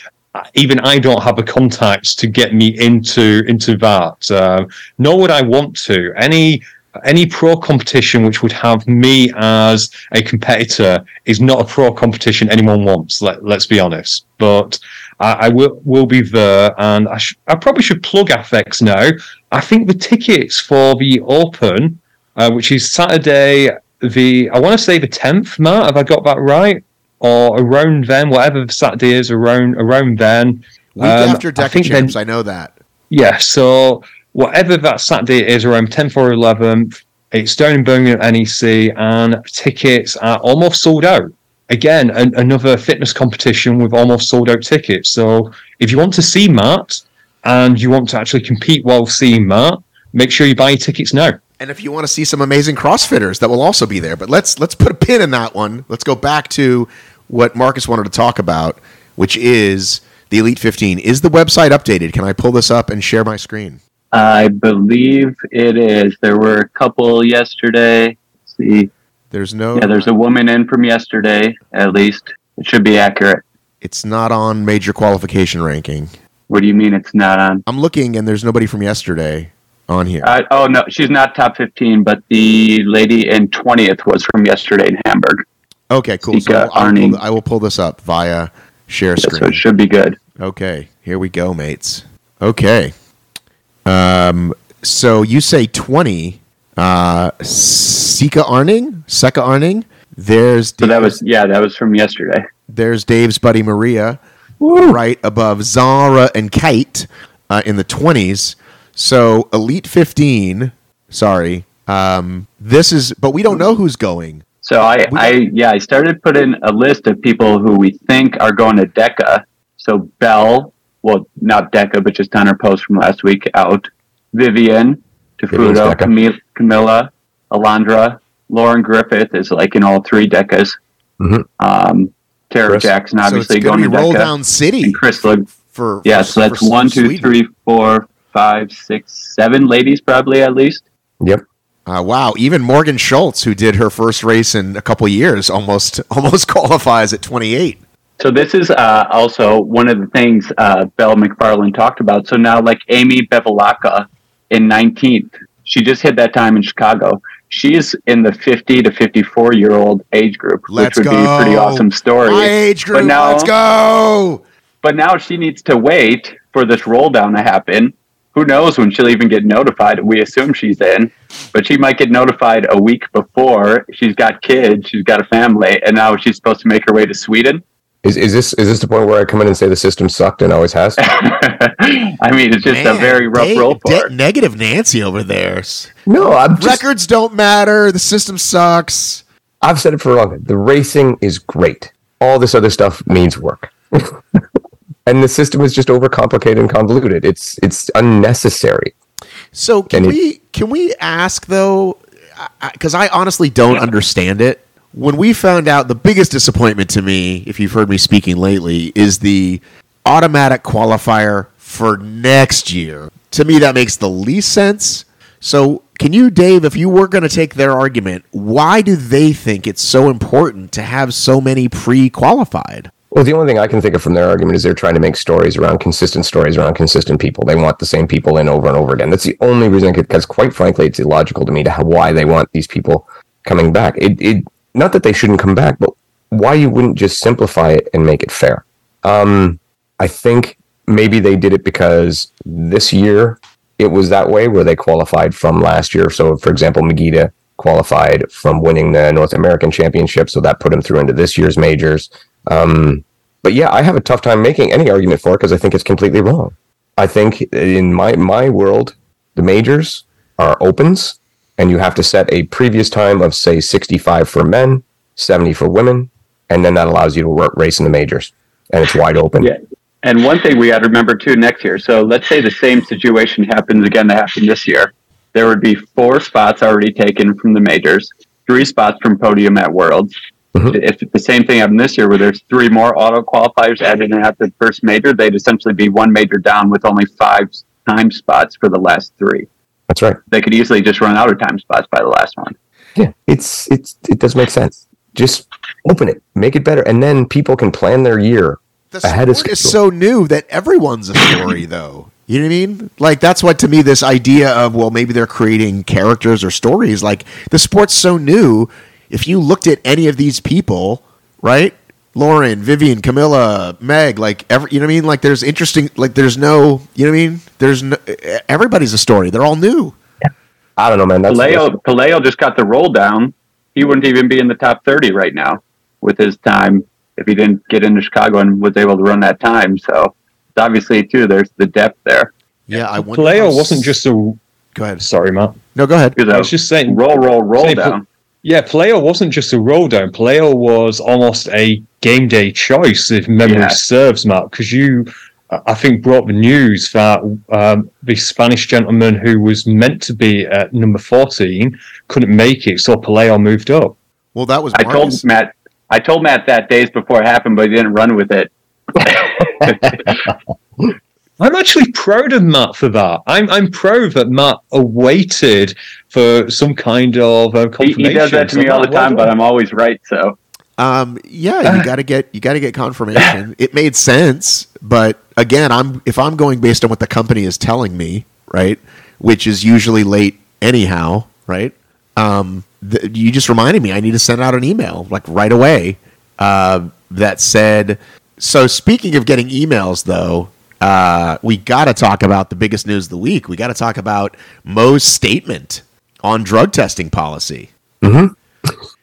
even I don't have the contacts to get me into into that. Uh, nor would I want to. Any any pro competition which would have me as a competitor is not a pro competition anyone wants. Let, let's be honest. But I, I will will be there, and I, sh- I probably should plug ATHX now. I think the tickets for the Open, uh, which is Saturday, the I want to say the tenth. Matt, have I got that right? Or around then, whatever the Saturday is around around then. Week um, after DEKA Champs, then, I know that. Yeah, so whatever that Saturday is around 10th or 11th, it's down in Birmingham NEC, and tickets are almost sold out. Again, an, another fitness competition with almost sold out tickets. So if you want to see Matt and you want to actually compete while seeing Matt, make sure you buy your tickets now. And if you want to see some amazing CrossFitters, that will also be there. But let's let's put a pin in that one. Let's go back to what Marcus wanted to talk about, which is the Elite 15. Is the website updated? Can I pull this up and share my screen? I believe it is. There were a couple yesterday. Let's see. There's no. Yeah, there's a woman in from yesterday, at least. It should be accurate. It's not on major qualification ranking. What do you mean it's not on? I'm looking and there's nobody from yesterday on here. Uh, oh, no, she's not top 15, but the lady in 20th was from yesterday in Hamburg. Okay, cool. so I will, I will pull this up via share screen. So it should be good. Okay, here we go, mates. Okay. Um, so you say 20. Uh, Sika Arning? Seka Arning? There's so that was yeah, that was from yesterday. There's Dave's buddy Maria, Woo. right above Zara and Kate uh, in the 20s. So Elite 15, sorry. Um, this is, but we don't know who's going. So I, I, yeah, I started putting a list of people who we think are going to DEKA. So Bell, well, not DEKA, but just on her post from last week out. Vivian, Tefudo, Camila, Camilla, Alondra, Lauren Griffith is like in all three DEKAs. Mm-hmm. Um, Tara Chris, Jackson, obviously so going to roll down city. And Chris Look for yeah, so that's one, two, Sweden. three, four, five, six, seven ladies probably at least. Yep. Uh, wow, even Morgan Schultz, who did her first race in a couple years, almost [laughs] almost qualifies at 28. So this is uh, also one of the things uh, Belle McFarland talked about. So now, like Amy Bevilacqua in 19th, she just hit that time in Chicago. She's in the 50 to 54 year old age group, let's which would go. be a pretty awesome story. My age group, but now, let's go. But now she needs to wait for this roll down to happen who knows when she'll even get notified? We assume she's in, but she might get notified a week before. She's got kids, she's got a family, and now she's supposed to make her way to Sweden. Is, is this is this the point where I come in and say the system sucked and always has? [laughs] I mean, it's just a very rough Dave- roll for de- it. negative Nancy over there. No, I'm just, Records don't matter. The system sucks. I've said it for a long time. The racing is great. All this other stuff means work. [laughs] and the system is just overcomplicated and convoluted. It's it's unnecessary. So can it- we can we ask though? Because I honestly don't understand it. When we found out, the biggest disappointment to me, if you've heard me speaking lately, is the automatic qualifier for next year. To me, that makes the least sense. So, can you, Dave, if you were going to take their argument, why do they think it's so important to have so many pre-qualified? Well, the only thing I can think of from their argument is they're trying to make stories around consistent stories around consistent people. They want the same people in over and over again. That's the only reason, because quite frankly, it's illogical to me to have why they want these people coming back. It, it not that they shouldn't come back, but why you wouldn't just simplify it and make it fair. Um, I think maybe they did it because this year it was that way where they qualified from last year. So, for example, Megita qualified from winning the North American Championship, so that put him through into this year's majors. Um, but yeah, I have a tough time making any argument for it because I think it's completely wrong. I think in my my world, the majors are opens, and you have to set a previous time of say 65 for men, 70 for women, and then that allows you to work, race in the majors, and it's wide open. Yeah. And one thing we got to remember too next year. So let's say the same situation happens again that happened this year. There would be four spots already taken from the majors, three spots from podium at Worlds. Mhm. If the same thing happened this year, where there's three more auto qualifiers added in after the first major, they'd essentially be one major down with only five time spots for the last three. That's right. They could easily just run out of time spots by the last one. Yeah, it's it's it does make sense. Just open it, make it better, and then people can plan their year The ahead of sport is so new that everyone's a story, [laughs] though. You know what I mean? Like that's what to me this idea of well maybe they're creating characters or stories. Like the sport's so new. If you looked at any of these people, right? Lauren, Vivian, Camilla, Meg, like every you know what I mean? Like there's interesting. Like there's no you know what I mean? There's no everybody's a story. They're all new. I don't know, man. That's Paleo, Paleo just got the roll down. He wouldn't even be in the top 30 right now with his time if he didn't get into Chicago and was able to run that time. So obviously, too, there's the depth there. Yeah, I wonder. Paleo how- wasn't just a. Go ahead. Sorry, Matt. No, go ahead. Because I was just saying. roll, roll, roll Say, down. Yeah, Paleo wasn't just a roll down. Paleo was almost a game day choice, if memory Yeah. serves, Matt, because you, I think, brought the news that um, the Spanish gentleman who was meant to be at number 14 couldn't make it, so Paleo moved up. Well, that was I told Matt. I told Matt that days before it happened, but he didn't run with it. [laughs] [laughs] I'm actually proud of Matt for that. I'm I'm proud that Matt awaited for some kind of uh, confirmation. he does that to So me all the time, but. I'm always right. So Um, yeah, you [laughs] got to get you got to get confirmation. it made sense, but again, I'm if I'm going based on what the company is telling me, right, which is usually late anyhow, right? Um, th- you just reminded me I need to send out an email like right away uh, that said. So speaking of getting emails, though, uh, we got to talk about the biggest news of the week. We got to talk about Mo's statement on drug testing policy.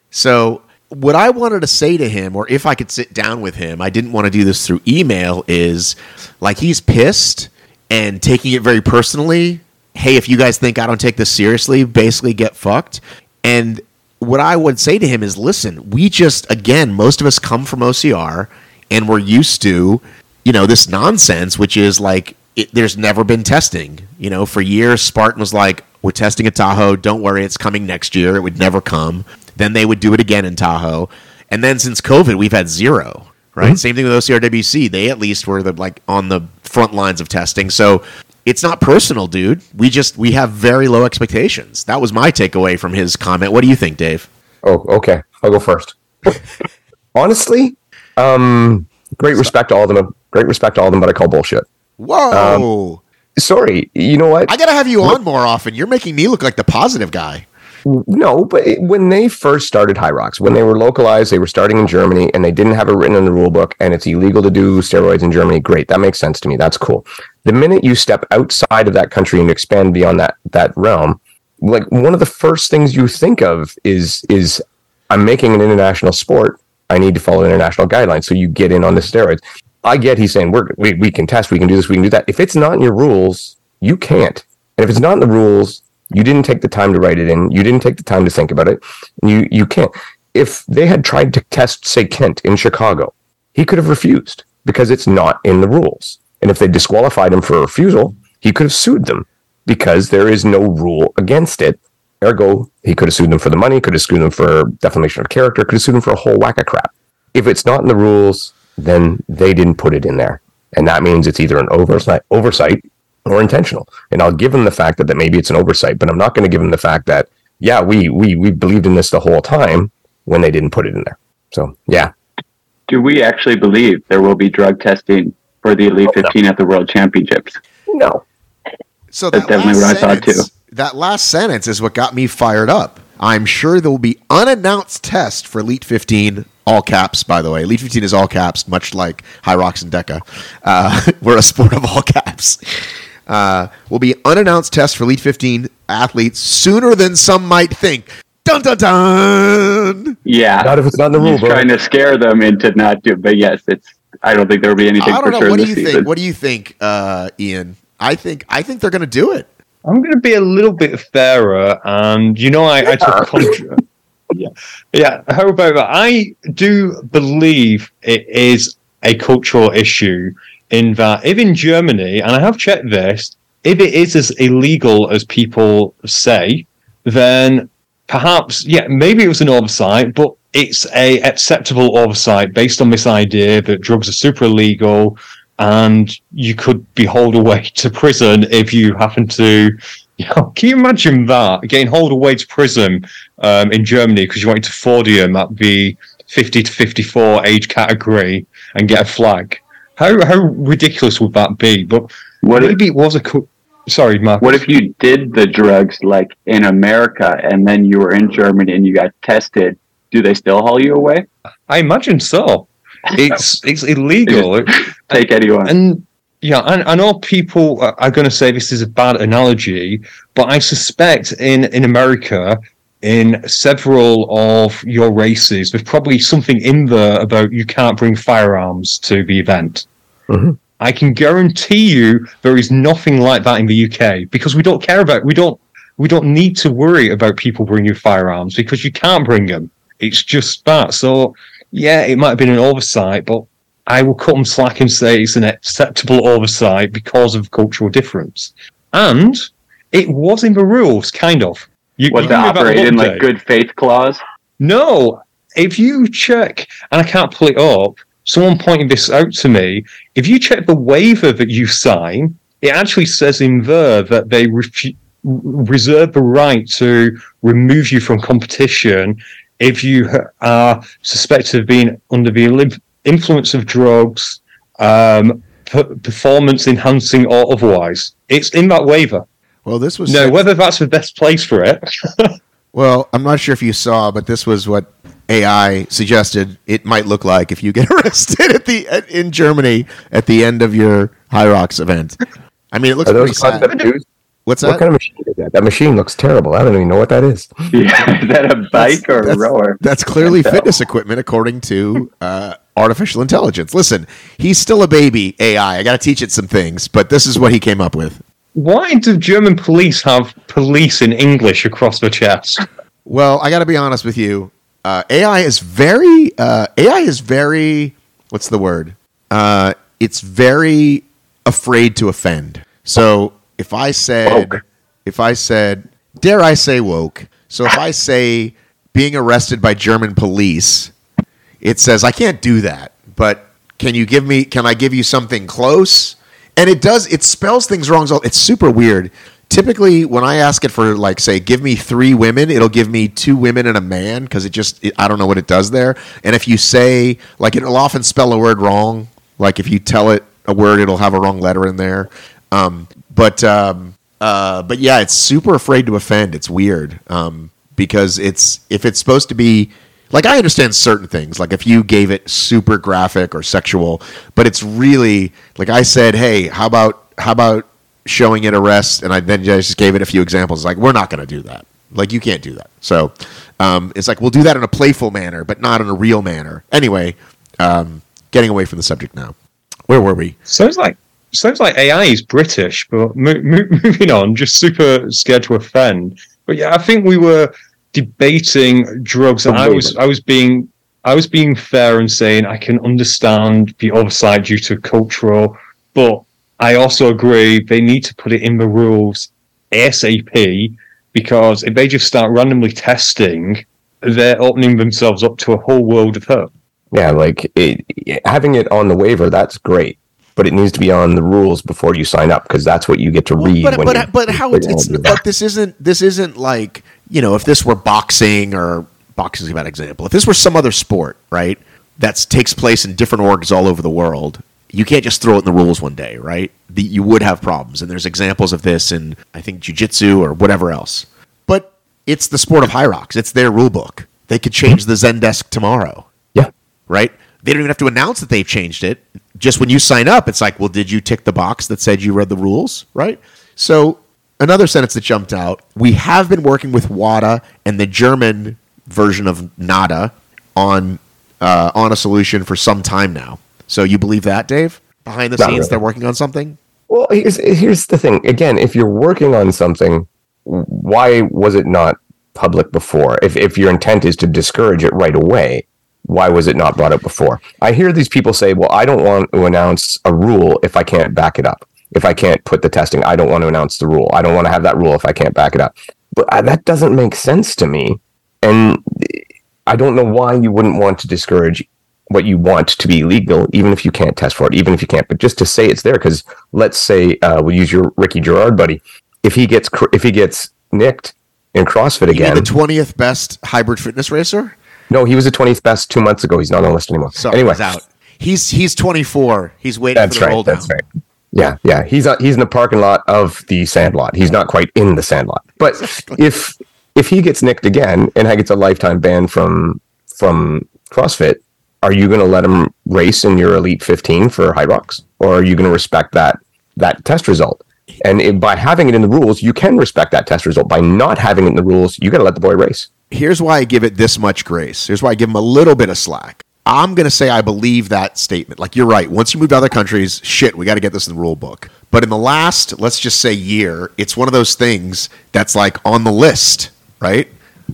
So, what I wanted to say to him, or if I could sit down with him, I didn't want to do this through email, is like he's pissed and taking it very personally. Hey, if you guys think I don't take this seriously, basically get fucked. And what I would say to him is listen, we just, again, most of us come from OCR and we're used to, you know, this nonsense, which is like, it, there's never been testing. You know, for years, Spartan was like, we're testing at Tahoe. Don't worry, it's coming next year. It would never come. Then they would do it again in Tahoe. And then since COVID, we've had zero, right? Same thing with OCRWC. They at least were the like on the front lines of testing. So it's not personal, dude. We just we have very low expectations. That was my takeaway from his comment. What do you think, Dave? Oh, okay. I'll go first. [laughs] Honestly, um, great respect to all of them. Great respect to all of them, but I call bullshit. Whoa. Um, sorry, you know what? I gotta have you on more often. You're making me look like the positive guy. No, but it- when they first started Hyrox, when they were localized, they were starting in Germany and they didn't have it written in the rule book and it's illegal to do steroids in Germany. Great. That makes sense to me. That's cool. The minute you step outside of that country and expand beyond that, that realm, like one of the first things you think of is, is I'm making an international sport I need to follow international guidelines. So you get in on the steroids. I get he's saying we're, we we can test, we can do this, we can do that. If it's not in your rules, you can't. And if it's not in the rules, you didn't take the time to write it in. You didn't take the time to think about it. You you can't. If they had tried to test, say, Kent in Chicago, he could have refused because it's not in the rules. And if they disqualified him for refusal, he could have sued them because there is no rule against it. Ergo, he could have sued them for the money, could have sued them for defamation of character, could have sued them for a whole whack of crap. If it's not in the rules, then they didn't put it in there. And that means it's either an oversight, oversight or intentional. And I'll give them the fact that, that maybe it's an oversight, but I'm not going to give them the fact that, yeah, we, we, we believed in this the whole time when they didn't put it in there. So, yeah. Do we actually believe there will be drug testing for the Elite Oh, no. 15 at the World Championships? No. So That's definitely last what I thought, sentence- That last sentence is what got me fired up. I'm sure there will be unannounced test for Elite 15, all caps, by the way. Elite 15 is all caps, much like Hyrox and DEKA. Uh, [laughs] we're a sport of all caps. Uh, will be unannounced tests for Elite 15 athletes sooner than some might think. Dun dun dun! Yeah. Not if it's not in the rule, He's bro. trying to scare them into not do. But yes, it's. I don't think there will be anything I for don't know. sure What do you season. think? What do you think, uh, Ian? I think I think they're going to do it. I'm going to be a little bit fairer, and you know, I, I took contra- yeah, yeah. How about that? I do believe it is a cultural issue in that if in Germany, and I have checked this, if it is as illegal as people say, then perhaps yeah, maybe it was an oversight, but it's a acceptable oversight based on this idea that drugs are super illegal and you could be hauled away [laughs] to prison if you happen to [laughs] can you imagine that getting hauled away to prison um, in Germany because you wanted to podium at the 50 to 54 age category and get a flag? How how ridiculous would that be? But What if, maybe it was a co- sorry, Mark. what if you did the drugs like in America and then you were in Germany and you got tested? Do they still haul you away? I imagine so. It's it's illegal. [laughs] Take anyone. And yeah, I, I know people are- going to say this is a bad analogy, but I suspect in in America, in several of your races, there's probably something in there about you can't bring firearms to the event. Mhm. I can guarantee you there is nothing like that in the UK because we don't care about we don't we don't need to worry about people bringing firearms because you can't bring them. It's just that. So yeah, it might have been an oversight, but I will cut them slack and say it's an acceptable oversight because of cultural difference. And it was in the rules, kind of. You, Was you the can operate in like good faith clause? No, if you check, and I can't pull it up, someone pointed this out to me. If you check the waiver that you sign, it actually says in there that they refu- reserve the right to remove you from competition if you are suspected of being under the influence of drugs, um, p- performance enhancing or otherwise. It's in that waiver. Well, this was Now, whether that's the best place for it, [laughs] Well, I'm not sure if you saw, but this was what AI suggested it might look like if you get [laughs] arrested at the at, in Germany at the end of your Hyrox event. I mean, it looks Are pretty sad. concept dudes? What's What kind of machine is that? That machine looks terrible. I don't even know what that is. [laughs] Yeah, is that a bike or a that's- rower? That's clearly Can't tell. fitness equipment, according to uh, artificial intelligence. Listen, he's still a baby AI. I got to teach it some things, but this is what he came up with. why do German police have police in English across the chest? Well, I got to be honest with you. Uh, AI is very uh, AI is very what's the word? Uh, it's very afraid to offend. So if I said Woke. if I said dare I say woke? So if I say being arrested by German police, it says I can't do that. But can you give me? Can I give you something close? And it does. It spells things wrong. So it's super weird. Typically, when I ask it for like, say, give me three women, it'll give me two women and a man because it just it, I don't know what it does there. And if you say like, it'll often spell a word wrong. Like if you tell it a word, it'll have a wrong letter in there. Um, but um, uh, but yeah, it's super afraid to offend. It's weird um, because it's if it's supposed to be like I understand certain things, like if you gave it super graphic or sexual, but it's really like I said, hey, how about how about showing it arrest, and I then just gave it a few examples. Like we're not going to do that. Like you can't do that. So um, it's like we'll do that in a playful manner, but not in a real manner. Anyway, um, getting away from the subject now. Where were we? Sounds like sounds like AI is British, but mo- mo- [laughs] moving on, just super scared to offend. But yeah, I think we were debating drugs, and I was I was being I was being fair and saying I can understand the oversight due to cultural, but I also agree they need to put it in the rules ASAP because if they just start randomly testing, they're opening themselves up to a whole world of hurt. Yeah, like it, having it on the waiver, that's great, but it needs to be on the rules before you sign up because that's what you get to read. but when but, but how it's, it's but this isn't this isn't like you know if this were boxing or boxing is a bad example. If this were some other sport right that takes place in different orgs all over the world you can't just throw it in the rules one day right? The, you would have problems and there's examples of this in i think jiu-jitsu or whatever else. But it's the sport of Hyrox. It's their rule book. They could change the zendesk tomorrow. Yeah, right? They don't even have to announce that they've changed it. Just when you sign up, it's like, well, did you tick the box that said you read the rules, right? So another sentence that jumped out: we have been working with WADA and the German version of NADA on uh, on a solution for some time now. So you believe that, Dave? Behind the Not scenes, really. they're working on something. Well, here's here's the thing. Again, if you're working on something, why was it not public before? If if your intent is to discourage it right away, why was it not brought up before? I hear these people say, "Well, I don't want to announce a rule if I can't back it up. If I can't put the testing, I don't want to announce the rule. I don't want to have that rule if I can't back it up." But uh, that doesn't make sense to me, and I don't know why you wouldn't want to discourage what you want to be legal, even if you can't test for it, even if you can't. But just to say it's there, because let's say uh, we'll use your Ricky Garard buddy. If he gets cr- if he gets nicked in CrossFit again, the twentieth best hybrid fitness racer? No, he was the twentieth best two months ago. He's not on the list anymore. So anyway, he's out. He's he's twenty four. He's waiting that's for the roll right. down. That's right. Yeah, yeah. He's uh, he's in the parking lot of the Sandlot. He's not quite in the Sandlot. But [laughs] if if he gets nicked again and he gets a lifetime ban from from CrossFit, are you going to let him race in your Elite 15 for Hyrox, or are you going to respect that that test result? And if, by having it in the rules, you can respect that test result. By not having it in the rules, you got to let the boy race. here's why I give it this much grace. Here's why I give him a little bit of slack. I'm going to say I believe that statement. Like you're right. Once you move to other countries, shit, we got to get this in the rule book. But in the last, let's just say year, it's one of those things that's like on the list, right?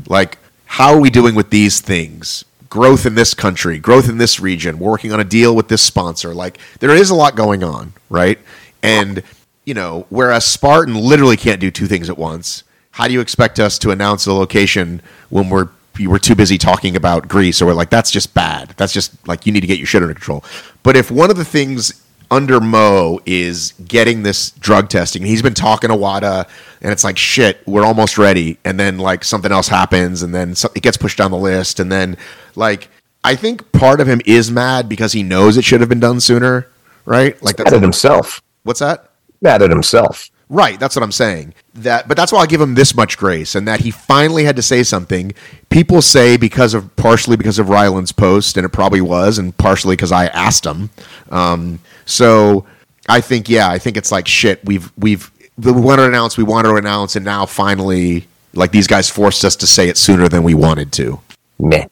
Like how are we doing with these things? Growth in this country, growth in this region, We're working on a deal with this sponsor. Like there is a lot going on, right? And you know, whereas Spartan literally can't do two things at once. How do you expect us to announce the location when we're we're too busy talking about Greece or we're like that's just bad. That's just like you need to get your shit under control. But if one of the things under Mo is getting this drug testing, he's been talking to WADA and it's like shit, we're almost ready and then like something else happens and then it gets pushed down the list and then like I think part of him is mad because he knows it should have been done sooner, right? Like Mad at himself. what's that? Mad at himself. Right, that's what I'm saying. That, but that's why I give him this much grace, and that he finally had to say something. People say because of partially because of Ryland's post, and it probably was, and partially because I asked him. Um, so I think, yeah, I think it's like shit. We've we've we wanted to announce, we wanted to announce, and now finally, like these guys forced us to say it sooner than we wanted to. Meh.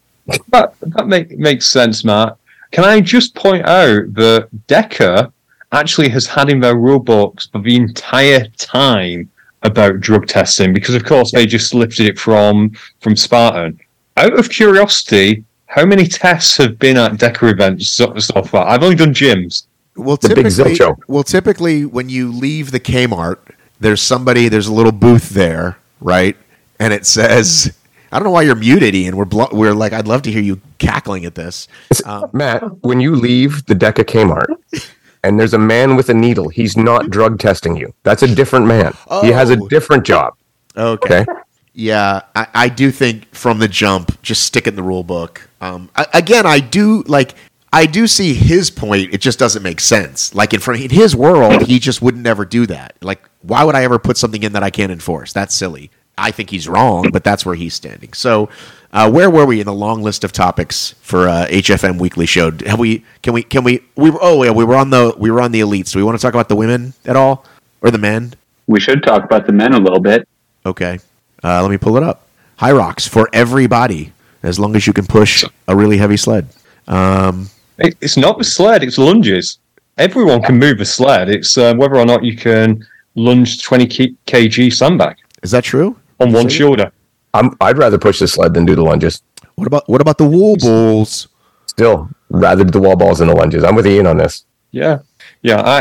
That that make, makes sense, Matt. Can I just point out that DEKA actually has had in their rule books for the entire time about drug testing because, of course, they just lifted it from from Spartan. Out of curiosity, how many tests have been at DEKA events so, so far? I've only done gyms. Well, The big typically, well, typically when you leave the Kmart, there's somebody, there's a little booth there, right? And it says, I don't know why you're muted, Ian. We're blo- we're like, I'd love to hear you cackling at this. Um, Matt, when you leave the DEKA Kmart [laughs] and there's a man with a needle, he's not drug testing you. That's a different man. He has a Oh. different job. okay. Okay. Yeah, I, I do think from the jump, just stick it in the rule book. Um, I, again, I do like. I do see his point. It just doesn't make sense. Like in front in his world, he just would not ever do that. Like, why would I ever put something in that I can't enforce? That's silly. I think he's wrong, but that's where he's standing. So, uh, where were we in the long list of topics for uh, HFM Weekly Show? Have we? Can we? Can we? We were. Oh yeah, we were on the. We were on the elites. Do we want to talk about the women at all or the men? We should talk about the men a little bit. Okay. Uh, let me pull it up. Hyrox for everybody, as long as you can push a really heavy sled. Um, it's not the sled; it's lunges. Everyone can move a sled. It's uh, whether or not you can lunge twenty kg sandbag is that true? On one Say shoulder. I'm, I'd rather push the sled than do the lunges. What about what about the wall balls? Still, rather do the wall balls than the lunges. I'm with Ian on this. Yeah, yeah. I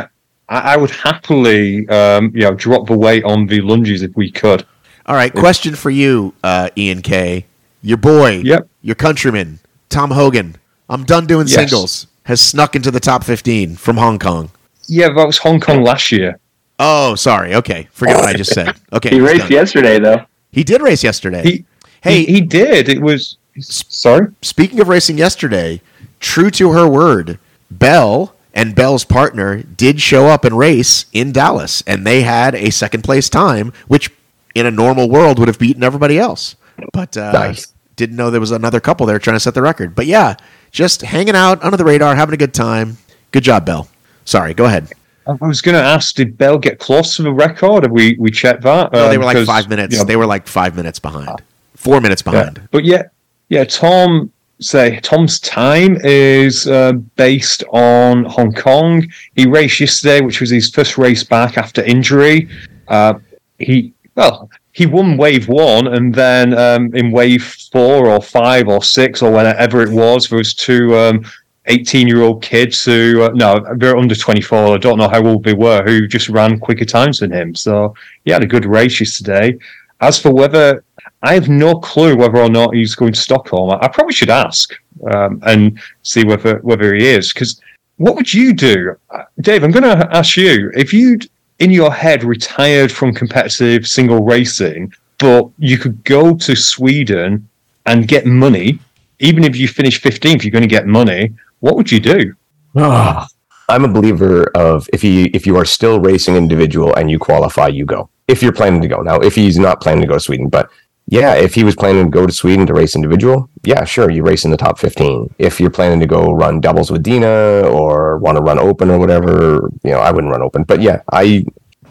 I I would happily, um, you know, drop the weight on the lunges if we could. All right, question for you, uh, Ian K. Your boy, Yep. your countryman, Tom Hogan. I'm done doing Yes. singles. Has snuck into the top 15 from Hong Kong. Yeah, that was Hong Kong last year. Oh, sorry. Okay, forget what I just said. [laughs] Okay, He raced done. yesterday, though. He did race yesterday. He hey, he, he did. It was sorry. speaking of racing yesterday, true to her word, Bell and Bell's partner did show up and race in Dallas, and they had a second place time, which in a normal world would have beaten everybody else. But uh, Nice. didn't know there was another couple there trying to set the record. But yeah, just hanging out under the radar, having a good time. Good job, Bell. Sorry, go ahead. I was going to ask, did Bell get close to the record? Have we we checked that? No, they Um, were like five minutes. you know, They were like five minutes behind, four minutes yeah. behind. But yeah, yeah. Tom say Tom's time is uh, based on Hong Kong. He raced yesterday, which was his first race back after injury. Uh, he well, he won wave one, and then um, in wave four or five or six or whenever it was, there was two. Um, 18 year old kids who, uh, no, they're under 24. I don't know how old they were, who just ran quicker times than him. So he had a good race yesterday. As for whether I have no clue whether or not he's going to Stockholm. I, probably should ask um, and see whether whether he is. Because what would you do, Uh, Dave? I'm going to ask you if you'd in your head retired from competitive single racing, but you could go to Sweden and get money. Even if you finish 15th, you're going to get money. What would you do? I'm a believer of if you if you are still racing individual and you qualify, you go. If you're planning to go now, if he's not planning to go to Sweden, but yeah, if he was planning to go to Sweden to race individual, yeah, sure, you race in the top 15. If you're planning to go run doubles with Dina or want to run open or whatever, you know, I wouldn't run open. But yeah, I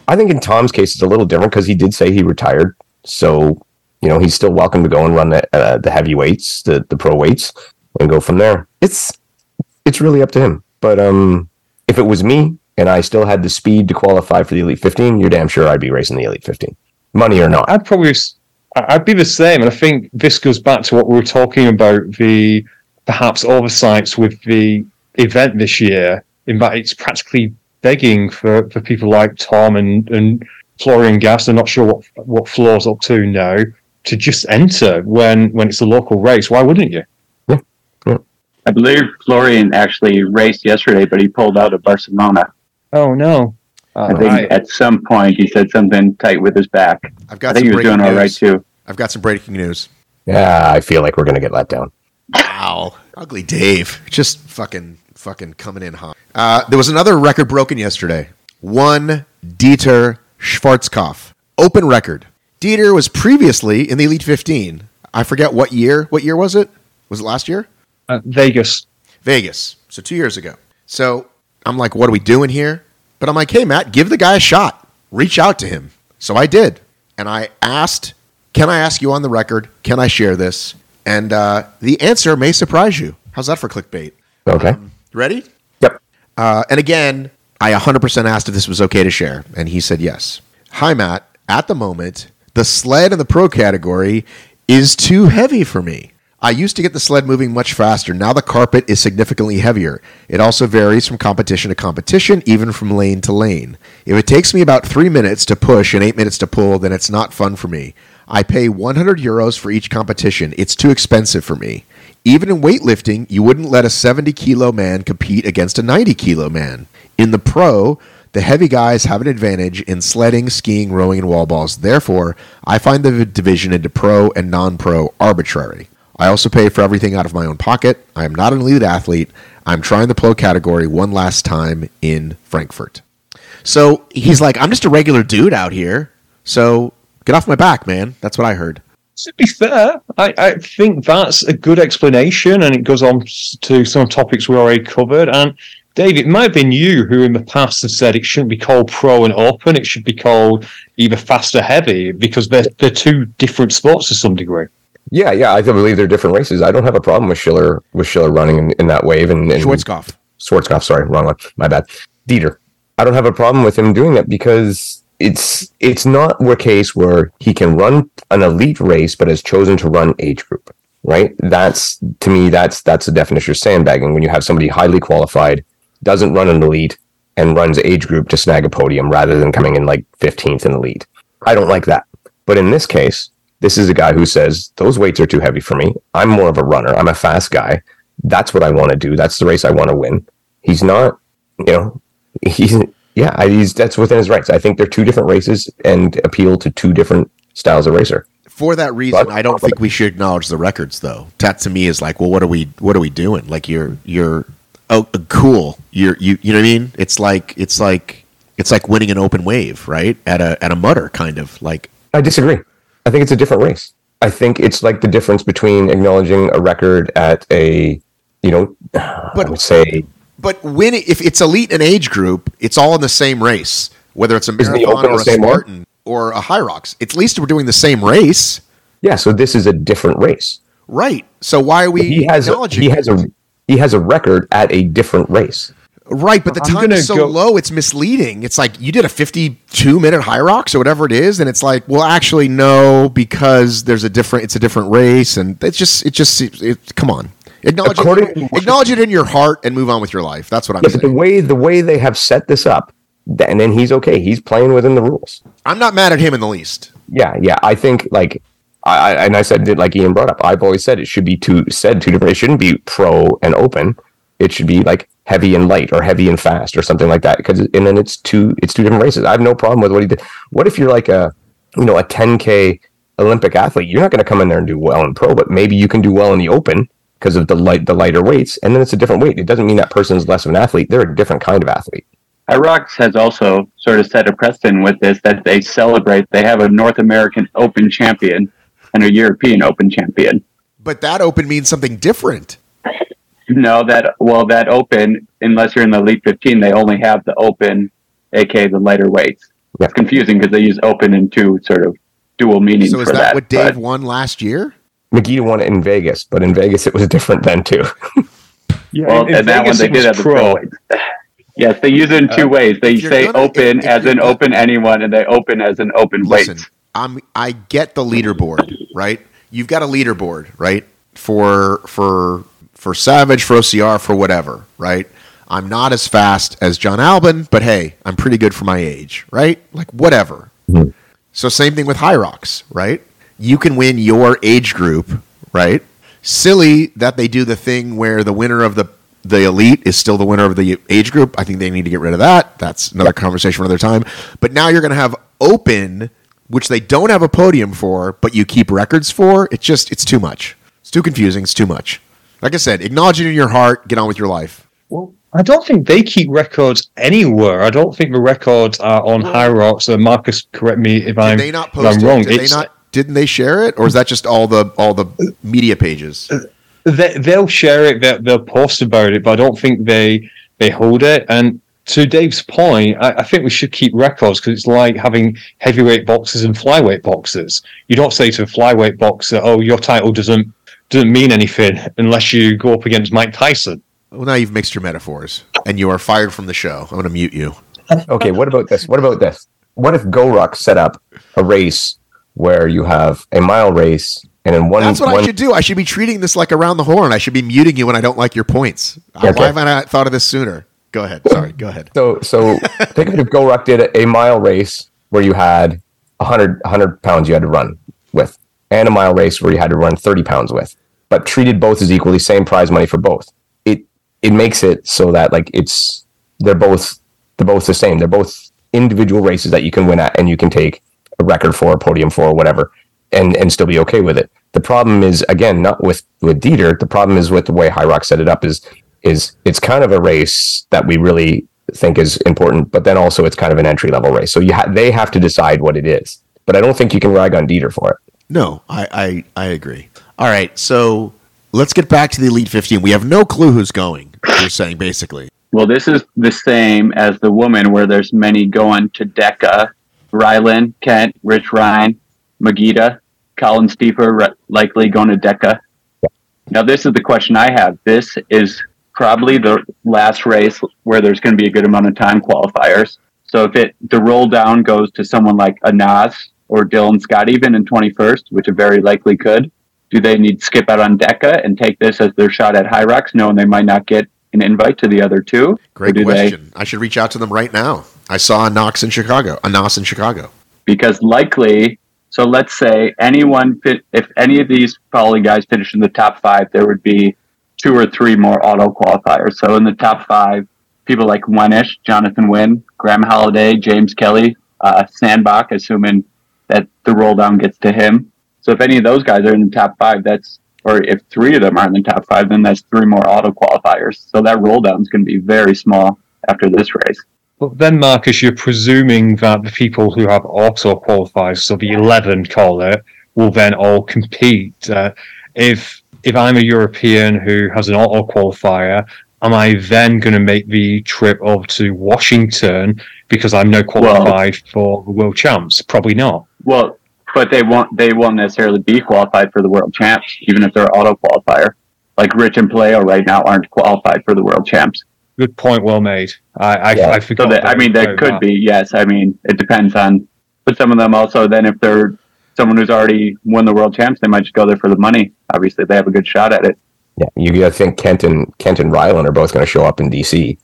I think in Tom's case it's a little different because he did say he retired, so you know he's still welcome to go and run the uh, the heavyweights, the the pro weights, and go from there. It's it's really up to him. But um, if it was me and I still had the speed to qualify for the Elite 15, you're damn sure I'd be racing the Elite 15, money or not. I'd probably, I'd be the same. And I think this goes back to what we were talking about the perhaps oversights with the event this year, in that it's practically begging for, for people like Tom and, and Florian Gas. I'm not sure what what Floor's up to now to just enter when when it's a local race. Why wouldn't you? I believe Florian actually raced yesterday, but he pulled out of Barcelona. Oh no! I think at some point he said something tight with his back. I've I got think some he was breaking doing all right news. too. I've got some breaking news. Yeah, I feel like we're gonna get let down. Wow, ugly Dave, just fucking fucking coming in hot. Uh, there was another record broken yesterday. One Dieter Schwarzkopf, open record. Dieter was previously in the Elite 15. I forget what year. What year was it? Was it last year? Uh, Vegas. Vegas. So two years ago. So I'm like, what are we doing here? But I'm like, hey, Matt, give the guy a shot. Reach out to him. So I did. And I asked, can I ask you on the record? Can I share this? And uh, the answer may surprise you. How's that for clickbait? Okay. You ready? yep. Uh, and again, I 100% asked if this was okay to share, and he said yes. Hi, Matt. At the moment, the sled in the pro category is too heavy for me. I used to get the sled moving much faster. Now the carpet is significantly heavier. It also varies from competition to competition, even from lane to lane. If it takes me about three minutes to push and eight minutes to pull, then it's not fun for me. I pay 100 euros for each competition. It's too expensive for me. Even in weightlifting, you wouldn't let a 70 kilo man compete against a 90 kilo man. In the pro, the heavy guys have an advantage in sledding, skiing, rowing, and wall balls. Therefore, I find the division into pro and non pro arbitrary. I also pay for everything out of my own pocket. I am not an elite athlete. I'm trying the pro category one last time in Frankfurt. So he's like, I'm just a regular dude out here. So get off my back, man. That's what I heard. To be fair, I, I think that's a good explanation, and it goes on to some topics we already covered. And Dave, it might have been you who in the past have said it shouldn't be called pro and open. It should be called either fast or heavy because they're, they're two different sports to some degree. Yeah, yeah, I believe they're different races. I don't have a problem with Schiller with Schiller running in, in that wave and, and Schwarzkopf. Schwarzkopf, sorry, wrong one. My bad. Dieter. I don't have a problem with him doing that because it's it's not a case where he can run an elite race but has chosen to run age group. Right? That's to me that's that's the definition of sandbagging when you have somebody highly qualified, doesn't run an elite, and runs age group to snag a podium rather than coming in like 15th in the elite. I don't like that. But in this case, this is a guy who says those weights are too heavy for me. I'm more of a runner. I'm a fast guy. That's what I want to do. That's the race I want to win. He's not, you know, he's yeah, I, he's that's within his rights. I think they're two different races and appeal to two different styles of racer. For that reason, I don't think we should acknowledge the records, though. That to me is like, well, what are we, what are we doing? Like, you're, you're, oh, cool. You're, you, you know what I mean? It's like, it's like, it's like winning an open wave, right? At a, at a Mudder, kind of like. I disagree. I think it's a different race. I think it's like the difference between acknowledging a record at a, you know, but, I would say. But when if it's elite and age group, it's all in the same race, whether it's a marathon or a Spartan or a Hyrox. At least we're doing the same race. Yeah, so this is a different race. Right. So why are we he has a, he has a he has a record at a different race. Right, but the I'm time is so go- low, it's misleading. It's like you did a 52 minute high Hyrox or whatever it is, and it's like, well, actually, no, because there's a different, it's a different race, and it's just, it just, it, it come on, acknowledge According it, acknowledge it in your heart and move on with your life. That's what I'm yeah, saying. But the way the way they have set this up, and then he's okay. He's playing within the rules. I'm not mad at him in the least. Yeah, yeah. I think like I and I said like Ian brought up. I've always said it should be two said two different. It shouldn't be pro and open. It should be like heavy and light or heavy and fast or something like that because and then it's two it's two different races. I have no problem with what he did. What if you're like a you know a 10k olympic athlete? You're not going to come in there and do well in pro but maybe you can do well in the open because of the light the lighter weights and then it's a different weight. It doesn't mean that person's less of an athlete. They're a different kind of athlete. Hyrox has also sort of set a precedent with this that they celebrate they have a north american open champion and a european open champion. But that open means something different no, that well, that open, unless you're in the elite 15, they only have the open, aka the lighter weights. Yeah. It's confusing because they use open in two sort of dual meanings. So is that, that, what Dave won last year? McGee won it in Vegas, but in Vegas it was different then too. [laughs] yeah, well, in, in and Vegas that one they did have the pro weights. yes, they use it in two uh, ways. They say gonna, open if, if as in open anyone, and they open as an open listen, weights. I'm I get the leaderboard, right? You've got a leaderboard, right? For for for Savage, for OCR, for whatever, right? I'm not as fast as Jon Albon, but hey, I'm pretty good for my age, right? Like whatever. Mm-hmm. So same thing with Hyrox, right? You can win your age group, right? Silly that they do the thing where the winner of the the elite is still the winner of the age group. I think they need to get rid of that. That's another conversation for another time. But now you're going to have open, which they don't have a podium for, but you keep records for. It's just it's too much. It's too confusing. It's too much. Like I said, acknowledge it in your heart. Get on with your life. Well, I don't think they keep records anywhere. I don't think the records are on well, Hyrox. So Marcus, correct me if I'm, they not post I'm wrong. Did it's, they not? Didn't they share it, or is that just all the all the media pages? Uh, they, they'll share it. They'll, they'll post about it, but I don't think they they hold it. And to Dave's point, I, I, think we should keep records because it's like having heavyweight boxes and flyweight boxes. You don't say to a flyweight boxer, "Oh, your title doesn't doesn't mean anything unless you go up against Mike Tyson. Well, now you've mixed your metaphors, and you are fired from the show. I'm going to mute you. okay, what about this? What about this? What if GoRuck set up a race where you have a mile race and in one? That's what one, I should do. I should be treating this like around the horn. I should be muting you when I don't like your points. Okay. Why haven't I thought of this sooner? Go ahead. Sorry. Go ahead. So, so [laughs] think of it if GoRuck did a, a mile race where you had 100, 100 pounds you had to run with and a mile race where you had to run 30 pounds with, but treated both as equally, same prize money for both. It it makes it so that like it's they're both they're both the same. They're both individual races that you can win at and you can take a record for, a podium for, whatever, and and still be okay with it. The problem is again not with with Dieter. The problem is with the way Hyrox set it up is is it's kind of a race that we really think is important, but then also it's kind of an entry level race. So you ha- they have to decide what it is. But I don't think you can rag on Dieter for it. No, I, I, I agree. All right, so let's get back to the Elite 15. We have no clue who's going, you're saying, basically. Well, this is the same as the woman where there's many going to DEKA. Rylan, Kent, Rich Ryan, Magida, Colin Steeper likely going to DEKA. Now, this is the question I have. This is probably the last race where there's going to be a good amount of time qualifiers. So if it the roll down goes to someone like Anas or Dylan Scott even in 21st, which it very likely could, do they need to skip out on DEKA and take this as their shot at Hyrox, knowing they might not get an invite to the other two? Great question. They, I should reach out to them right now. I saw a Knox in Chicago, a Nos in Chicago. Because likely, so let's say anyone, fit, if any of these poly guys finish in the top five, there would be two or three more auto qualifiers. So in the top five, people like Wenisch, Jonathan Wynn, Graham Holiday, James Kelly, uh, Sandbach, assuming that the roll down gets to him. So if any of those guys are in the top five, that's or if three of them are in the top five, then that's three more auto qualifiers. So that roll down is going to be very small after this race. But then, Marcus, you're presuming that the people who have auto qualifiers, so the 11 call it, will then all compete. Uh, if if I'm a European who has an auto qualifier, am I then going to make the trip over to Washington because I'm now qualified well, for the world champs? Probably not. Well, but they won't. They won't necessarily be qualified for the world champs, even if they're auto qualifier. Like Rich and Paleo right now aren't qualified for the world champs. Good point. Well made. I I, yeah. I forgot. So that, I mean, that could that. be yes. I mean, it depends on. But some of them also then if they're someone who's already won the world champs, they might just go there for the money. Obviously, they have a good shot at it. Yeah, you got to think Kent and Kent and Ryland are both going to show up in DC,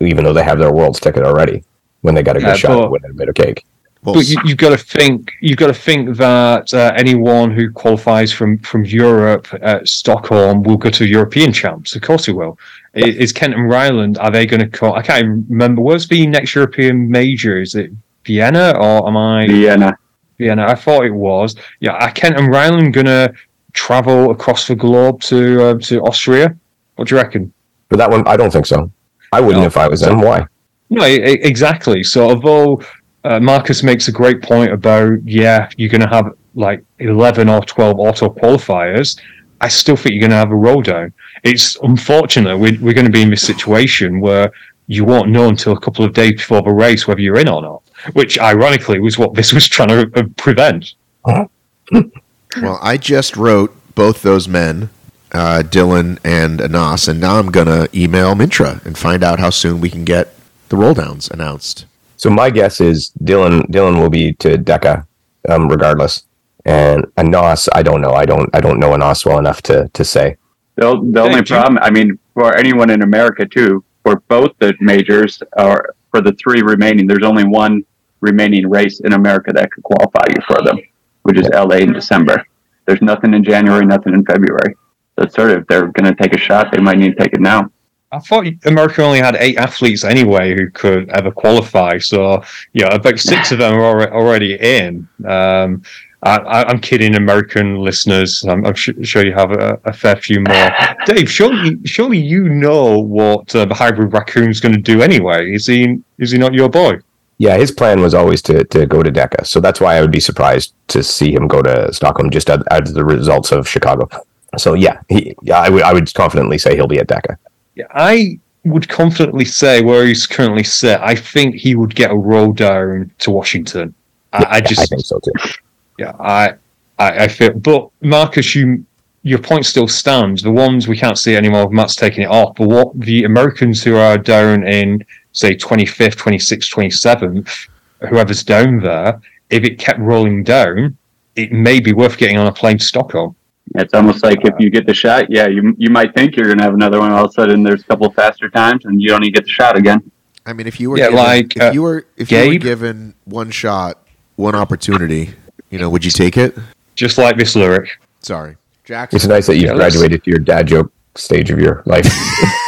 even though they have their world's ticket already. When they got a good yeah, shot at winning a bit of cake. Well, but you, have got to think. You've got to think that uh, anyone who qualifies from from Europe at Stockholm will go to European champs. Of course, he will. Yeah. Is Kent and Ryland? Are they going to call? I can't remember. What's the next European major? Is it Vienna or am I Vienna? Vienna. I thought it was. Yeah, are Kent and Ryland going to travel across the globe to uh, to Austria? What do you reckon? But that one, I don't think so. I wouldn't no. if I was them. Why? No, exactly. So although uh, Marcus makes a great point about yeah, you're going to have like eleven or twelve auto qualifiers. I still think you're going to have a roll down. It's unfortunate we're, we're going to be in this situation where you won't know until a couple of days before the race whether you're in or not. Which, ironically, was what this was trying to uh, prevent. [laughs] well, I just wrote both those men, uh, Dylan and Anas, and now I'm going to email Mintra and find out how soon we can get the roll downs announced. So my guess is Dylan Dylan will be to DEKA, um, regardless. And Anas, I don't know. I don't I don't know Anas well enough to to say. The, the only problem, I mean, for anyone in America too, for both the majors or for the three remaining, there's only one remaining race in America that could qualify you for them, which is LA in December. There's nothing in January, nothing in February. So sort of they're going to take a shot. They might need to take it now. I thought America only had eight athletes anyway who could ever qualify. So, yeah, about six of them are already in. Um, I, am kidding, American listeners. I'm, I'm sure you have a, a, fair few more. [laughs] Dave, surely, surely you know what uh, the hybrid raccoon is going to do anyway. Is he? Is he not your boy? Yeah, his plan was always to to go to DEKA. So that's why I would be surprised to see him go to Stockholm just as, as the results of Chicago. So yeah, he, yeah, I would I would confidently say he'll be at DEKA. Yeah, I would confidently say where he's currently set. I think he would get a roll down to Washington. I, I just I think so too. Yeah, I, I, I feel. But Marcus, you your point still stands. The ones we can't see anymore, Matt's taking it off. But what the Americans who are down in say 25th, 26th, 27th, whoever's down there, if it kept rolling down, it may be worth getting on a plane to Stockholm. It's almost like if you get the shot, yeah, you you might think you're going to have another one. All of a sudden, there's a couple faster times, and you don't even get the shot again. I mean, if you were yeah, given, like if uh, you were if Gabe? you were given one shot, one opportunity, you know, would you take it? Just like this lyric. Sorry, Jackson. It's nice that you've yeah, graduated to your dad joke stage of your life. [laughs]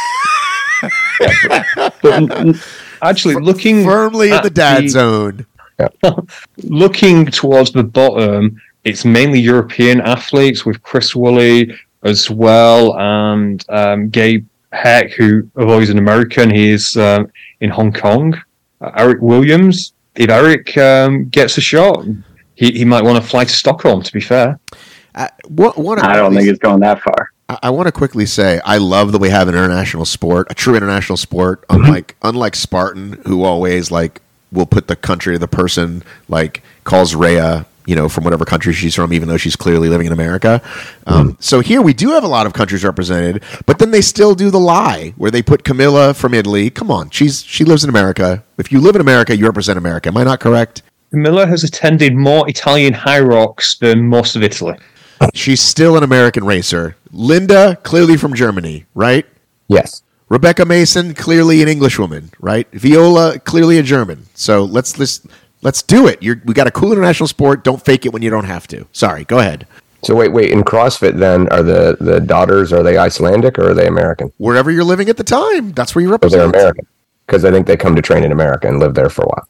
actually, looking firmly in the dad the, zone. [laughs] looking towards the bottom, it's mainly European athletes with Chris Woolley as well, and um, Gabe Heck, who although he's an American, he's um, in Hong Kong. Uh, Eric Williams. If Eric um, gets a shot, he, he might want to fly to Stockholm. To be fair, uh, what, what I don't think it's going that far. I, I want to quickly say I love that we have an international sport, a true international sport, unlike unlike Spartan, who always like will put the country to the person, like calls Rhea, you know, from whatever country she's from, even though she's clearly living in America. Um, So here we do have a lot of countries represented, but then they still do the lie where they put Camilla from Italy. Come on, she's she lives in America. If you live in America, you represent America. Am I not correct? Miller has attended more Italian Hyrox than most of Italy. She's still an American racer. Linda, clearly from Germany, right? Yes. Rebecca Mason, clearly an Englishwoman, right? Viola, clearly a German. So let's let's let's do it. You're, we got a cool international sport. Don't fake it when you don't have to. Sorry, go ahead. So wait, wait. In CrossFit, then are the the daughters are they Icelandic or are they American? Wherever you're living at the time, that's where you Or they're. American because I think they come to train in America and live there for a while.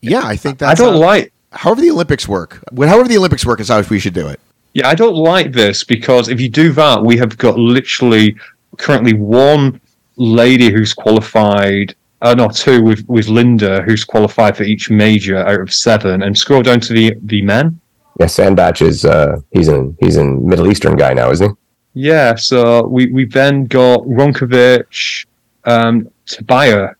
Yeah, I think that's I don't how- like. however the Olympics work. However the Olympics work is how we should do it. Yeah, I don't like this because if you do that, we have got literally currently one lady who's qualified. Uh, no, two with with Linda who's qualified for each major out of seven, and scroll down to the the men. Yeah, Sandbach is uh he's in he's in Middle Eastern guy now, isn't he? Yeah, so we we then got Ronkovic, um, Tabaya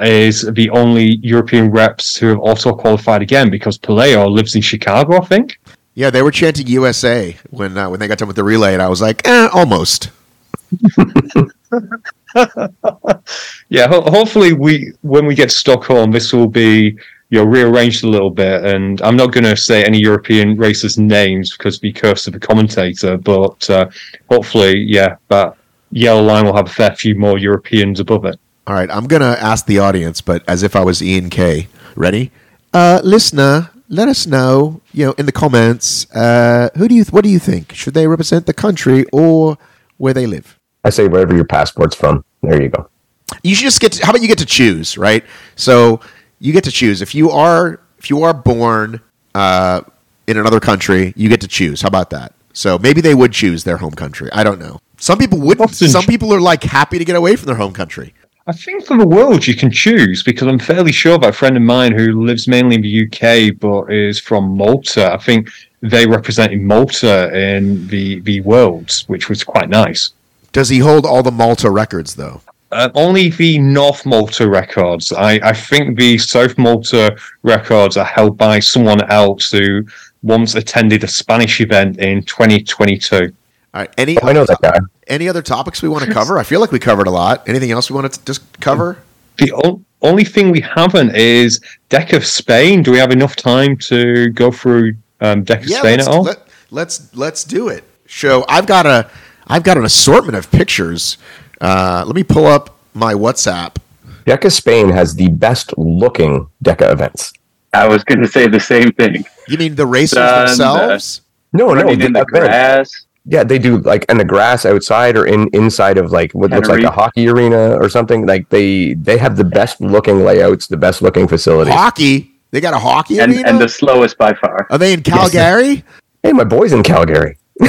is the only European reps who have also qualified again because Paleo lives in Chicago, I think. Yeah, they were chanting USA when uh, when they got done with the relay, and I was like, eh, almost. [laughs] Yeah, ho- hopefully we when we get to Stockholm, this will be you know rearranged a little bit, and I'm not going to say any European racers' names because be cursed of the commentator, but uh, hopefully, yeah, that yellow line will have a fair few more Europeans above it. All right, I'm gonna ask the audience, but as if I was Ian K. Ready? Uh, listener, let us know. You know, in the comments, uh, who do you? What do you think? Should they represent the country or where they live? I say wherever your passport's from. There you go. You should just get. To, how about you get to choose, right? So you get to choose if you are if you are born uh, in another country, you get to choose. How about that? So maybe they would choose their home country. I don't know. Some people wouldn't. Some people are like happy to get away from their home country. I think for the world you can choose because I'm fairly sure that a friend of mine who lives mainly in the UK but is from Malta. I think they represented Malta in the the worlds, which was quite nice. Does he hold all the Malta records though? Uh, only the North Malta records. I, I think the South Malta records are held by someone else who once attended a Spanish event in 2022. All right. Any Oh, I know that guy. any other topics we want to cover? I feel like we covered a lot. Anything else we want to just cover? The o- only thing we haven't is DEKA Spain. Do we have enough time to go through um, DEKA Spain let's, at all? Let, let's let's do it. Show. I've got a I've got an assortment of pictures. Uh, let me pull up my WhatsApp. DEKA Spain has the best looking DEKA events. I was going to say the same thing. You mean the racers Done, themselves? No, no, Running the in the event. grass. Yeah, they do like in the grass outside or in inside of like what looks like a hockey arena or something. Like they they have the best looking layouts, the best looking facilities. Hockey. They got a hockey And, arena. and the slowest by far. Are they in Calgary? Hey, my boy's in Calgary. [laughs]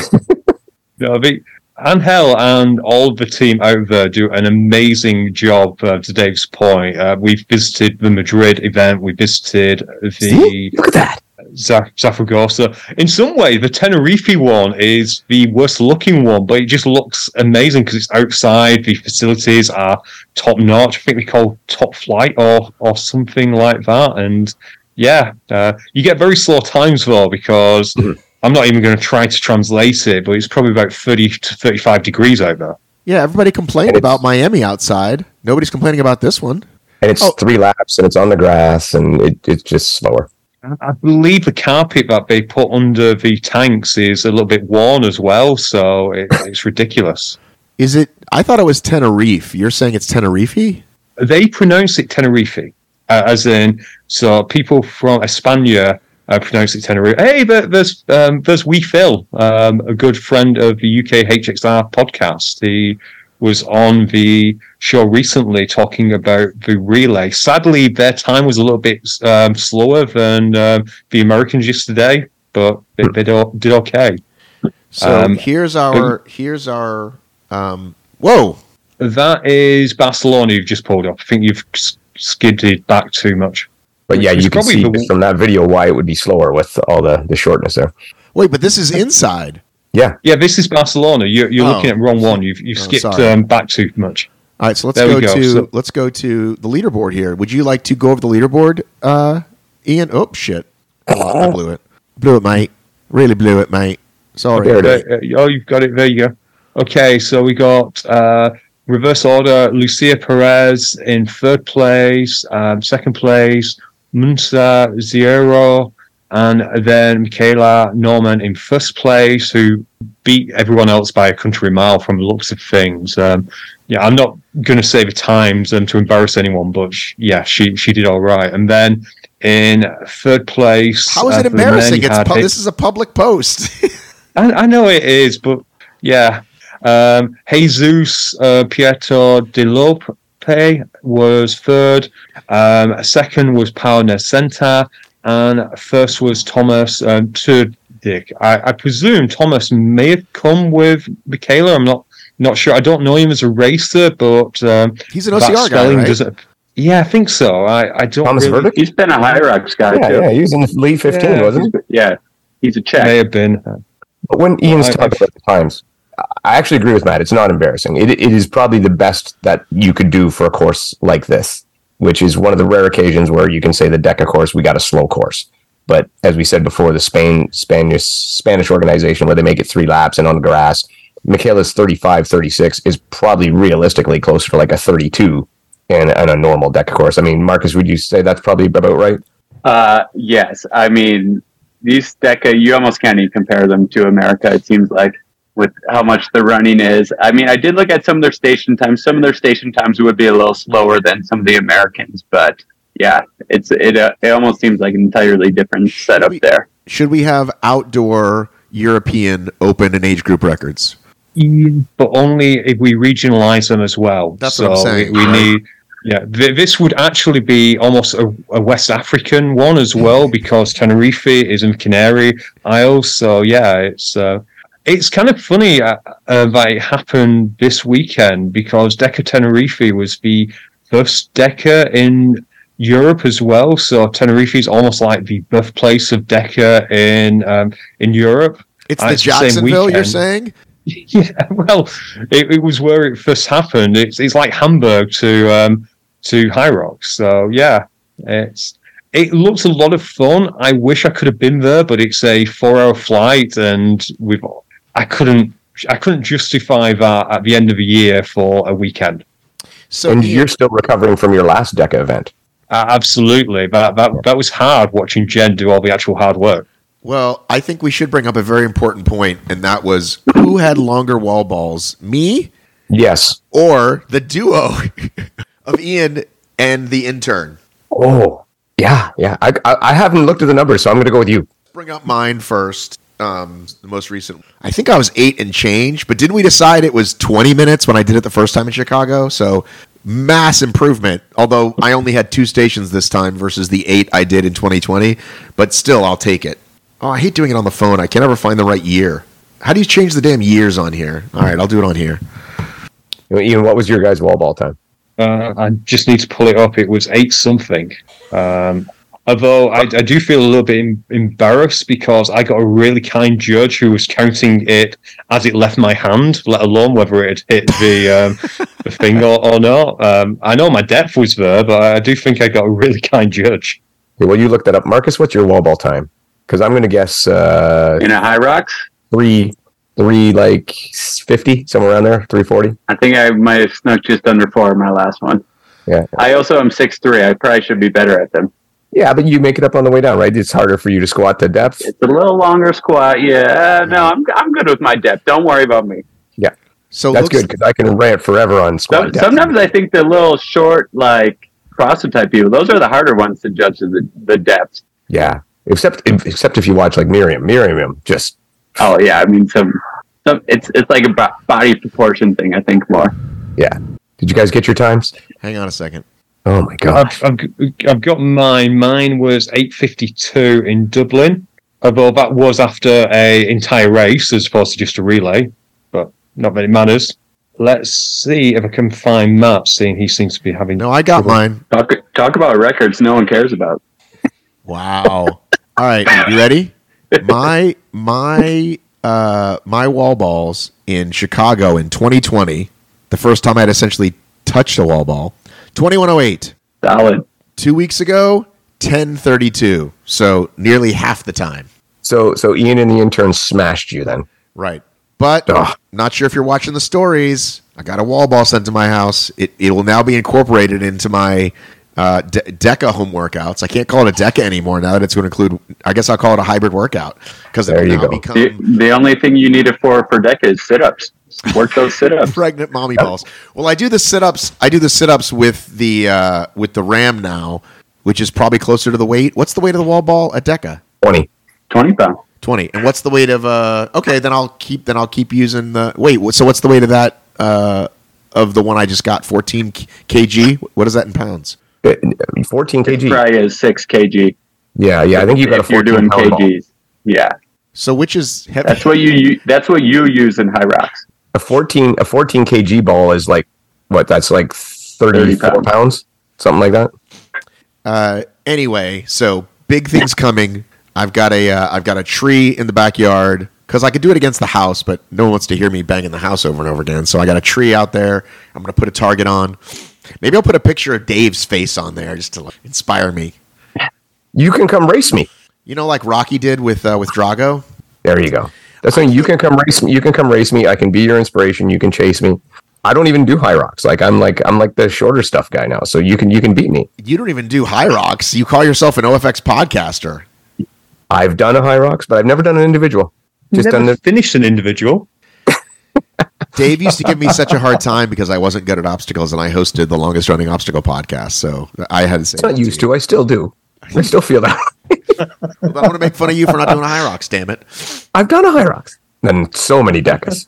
No, the, Angel and all the team out there do an amazing job. Uh, to Dave's point, uh, we've visited the Madrid event. We visited the See? Look at that. Za- Zaragoza. In some way, the Tenerife one is the worst looking one, but it just looks amazing because it's outside. The facilities are top notch. I think they call top flight or or something like that. And yeah, uh, you get very slow times though because [laughs] I'm not even going to try to translate it, but it's probably about 30 to 35 degrees out there. Yeah, everybody complained about Miami outside. Nobody's complaining about this one. And it's Oh. three laps and it's on the grass and it, it's just slower. I believe the carpet that they put under the tanks is a little bit worn as well, so it, it's ridiculous. Is it? I thought it was Tenerife. You're saying it's Tenerife? they pronounce it Tenerife, uh, as in so people from España uh, pronounce it Tenerife. Hey, there, there's um, there's Wee Phil, um, a good friend of the UKHXR podcast. He was on the show recently talking about the relay. Sadly, their time was a little bit um, slower than um, the Americans yesterday, but they, they do- did okay. So Um, here's our here's our um whoa. That is Barcelona you've just pulled up. I think you've skidded back too much. But yeah, It's you can see the- from that video why it would be slower with all the, the shortness there. Wait, but this is inside. Yeah. Yeah, this is Barcelona. You're, you're Oh. looking at wrong one. You've, you've Oh, skipped um, back too much. All right, so let's There go, go. to So- let's go to the leaderboard here. Would you like to go over the leaderboard, uh, Ian? Oh shit, I blew it. Blew it, mate. Really blew it, mate. Sorry. There it oh, you've got it. There you go. Okay, so we got uh, reverse order Lucia Perez in third place, um, second place, Munsa Zero, and then Michaela Norman in first place, who beat everyone else by a country mile from the looks of things. Um, yeah, I'm not going to say the times um, to embarrass anyone, but sh- yeah, she she did all right. And then in third place, How is uh, it for the men, embarrassing? It's pu- this is a public post. [laughs] I, I know it is, but yeah. Um, Jesus uh, Pietro De Lope was third. Um, second was Paolo Nesenta, and first was Thomas um, Turdick. I, I presume Thomas may have come with Michaela. I'm not not sure. I don't know him as a racer, but um, He's an that OCR guy, right? doesn't. Yeah, I think so. I, I don't Thomas really, Verdict? He's been a Hyrox guy Yeah, too. yeah, he was in the lead 15, Yeah. wasn't he? Yeah, he's a may have been. But when Ian's I- talking about the times, I actually agree with Matt. It's not embarrassing. It, it is probably the best that you could do for a course like this, which is one of the rare occasions where you can say the DEKA course, we got a slow course. But as we said before, the Spain Spanish Spanish organization where they make it three laps and on grass, Michaela's 35, 36 is probably realistically closer to like a 32 in, in a normal DEKA course. I mean, Marcus, would you say that's probably about right? Uh, yes, I mean these DEKA, you almost can't even compare them to America. It seems like with how much the running is. I mean, I did look at some of their station times. Some of their station times would be a little slower than some of the Americans, but yeah, it's it. Uh, it almost seems like an entirely different setup We- there. Should we have outdoor European open and age group records? but only if we regionalize them as well. That's so what I'm saying. We, we need, yeah, th- this would actually be almost a, a West African one as well because Tenerife is in Canary Isles. So yeah, it's uh, it's kind of funny uh, uh, that it happened this weekend because DEKA Tenerife was the first DEKA in Europe as well. So Tenerife is almost like the birthplace of DEKA in um, in Europe. It's the it's the Jacksonville. You're saying? [laughs] Yeah, well, it, it was where it first happened. It's it's like Hamburg to um, to Hyrox. So yeah, it's it looks a lot of fun. I wish I could have been there, but it's a four hour flight, and we've I couldn't I couldn't justify that at the end of the year for a weekend. So and you're still recovering from your last DEKA event. Uh, absolutely, that, that that was hard watching Jen do all the actual hard work. Well, I think we should bring up a very important point, and that was who had longer wall balls, me Yes. or the duo [laughs] of Ian and the intern? Oh, yeah, yeah. I, I, I haven't looked at the numbers, so I'm going to go with you. Bring up mine first. Um, the most recent. I think I was eight and change, but didn't we decide it was 20 minutes when I did it the first time in Chicago? So mass improvement. Although I only had two stations this time versus the eight I did in 2020, but still, I'll take it. Oh, I hate doing it on the phone. I can never find the right year. How do you change the damn years on here? All right, I'll do it on here. Ian, what was your guys' wall ball time? Uh, I just need to pull it up. It was eight something. Um, although I, I do feel a little bit embarrassed because I got a really kind judge who was counting it as it left my hand, let alone whether it hit the um, the [laughs] thing or, or not. Um, I know my depth was there, but I do think I got a really [laughs] kind judge. Okay, well, you looked that up. Marcus, what's your wall ball time? Because I'm going to guess uh, In a Hyrox, three, three like fifty somewhere around there, three forty. I think I might have snuck just under four in my last one. Yeah, I also am six three. I probably should be better at them. Yeah, but you make it up on the way down, right? It's harder for you to squat to depth. It's a little longer squat. Yeah, uh, no, I'm I'm good with my depth. Don't worry about me. Yeah, so That's good because I can rant forever on squat Some, depth. sometimes I think the little short, like CrossFit type people, those are the harder ones to judge the the depth. Yeah, except except if you watch like Miriam. Miriam just Oh yeah, I mean some, some it's it's like a body proportion thing. I think more. yeah. Did you guys get your times? hang on a second. Oh my god! I've, I've, g- I've got mine. Mine was 8.52 in Dublin, although that was after a entire race as opposed to just a relay, but not many matters. Let's see if I can find Matt, seeing he seems to be having... No, I got mine. Talk talk about records no one cares about. Wow. All right, you ready? My my uh, my wall balls in Chicago in 2020. The first time I'd essentially touched a wall ball. 2108. Solid. Two weeks ago, 1032. So nearly half the time. So so Ian and the intern smashed you then. Right. But Ugh. not sure if you're watching the stories. I got a wall ball sent to my house. It, it will now be incorporated into my uh, De- DEKA home workouts. I can't call it a DEKA anymore now that it's going to include, I guess I'll call it a hybrid workout because There will you now go. become The, the only thing you need it for for DEKA is sit ups. Work those sit ups. [laughs] pregnant mommy balls. Well, I do the sit ups. I do the sit ups with the uh, with the RAM now, which is probably closer to the weight. What's the weight of the wall ball at DEKA? Twenty. 20 pounds. Twenty. And what's the weight of uh? Okay, then I'll keep. Then I'll keep using the. Wait. So what's the weight of that? Uh, of the one I just got, fourteen kg. What is that in pounds? Uh, Fourteen kg. Probably is 6 kg. Yeah, yeah. I think you got a if you're fourteen doing pound ball. kgs. Yeah. So which is heavy? That's what you u- that's what you use in Hyrox. A fourteen a fourteen kg ball is like what? That's like 34 30 pounds. pounds, something like that. Uh, anyway, so big things coming. I've got a uh, I've got a tree in the backyard because I could do it against the house, but no one wants to hear me banging the house over and over again. So I got a tree out there. I'm gonna put a target on. Maybe I'll put a picture of Dave's face on there just to like, inspire me. You can come race me. You know, like Rocky did with uh, with Drago. There you go. That's saying you can come race me. You can come race me. I can be your inspiration. You can chase me. I don't even do Hyrox. Like I'm like I'm like the shorter stuff guy now. So you can you can beat me. You don't even do Hyrox. You call yourself an OFX podcaster. I've done a Hyrox, but I've never done an individual. Just Never done the finished an individual. [laughs] Dave used to give me such a hard time because I wasn't good at obstacles, and I hosted the longest running obstacle podcast. So I had to say, It's not used to. I still do. I still feel that. I want to make fun of you for not doing a Hyrox. Damn it. I've done a Hyrox. And so many DEKAs.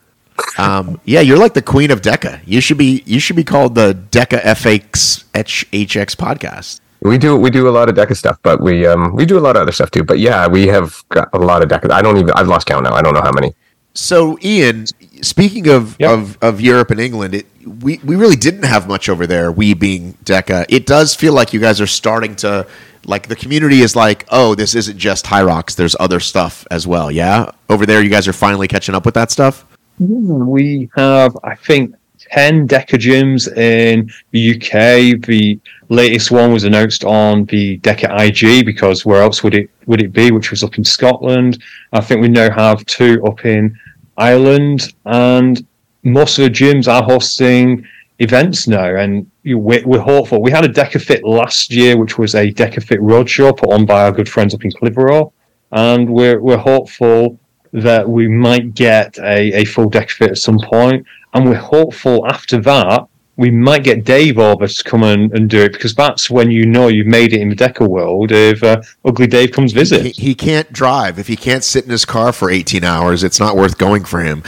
Um, yeah, you're like the queen of DEKA. You should be you should be called the DEKA FX HX podcast. We do we do a lot of DEKA stuff, but we um we do a lot of other stuff too. But yeah, we have got a lot of DEKA. I don't even I've lost count now. I don't know how many. So, Ian, speaking of Yep. of, of Europe and England, it, we we really didn't have much over there. We being DEKA, it does feel like you guys are starting to like the community is like, oh, this isn't just Hyrox. There's other stuff as well. Yeah, over there, you guys are finally catching up with that stuff. We have, I think, 10 DEKA gyms in the UK. The latest one was announced on the DEKA IG because where else would it would it be? Which was up in Scotland. I think we now have two up in Ireland, and most of the gyms are hosting events now. And we're, we're hopeful. We had a DEKA Fit last year, which was a DEKA Fit roadshow put on by our good friends up in Clitheroe, and we're we're hopeful that we might get a, a full DEKA Fit at some point, and we're hopeful after that we might get Dave over to come and, and do it because that's when you know you've made it in the DEKA world if uh, Ugly Dave comes He, visit. he can't drive if he can't sit in his car for 18 hours. It's not worth going for him.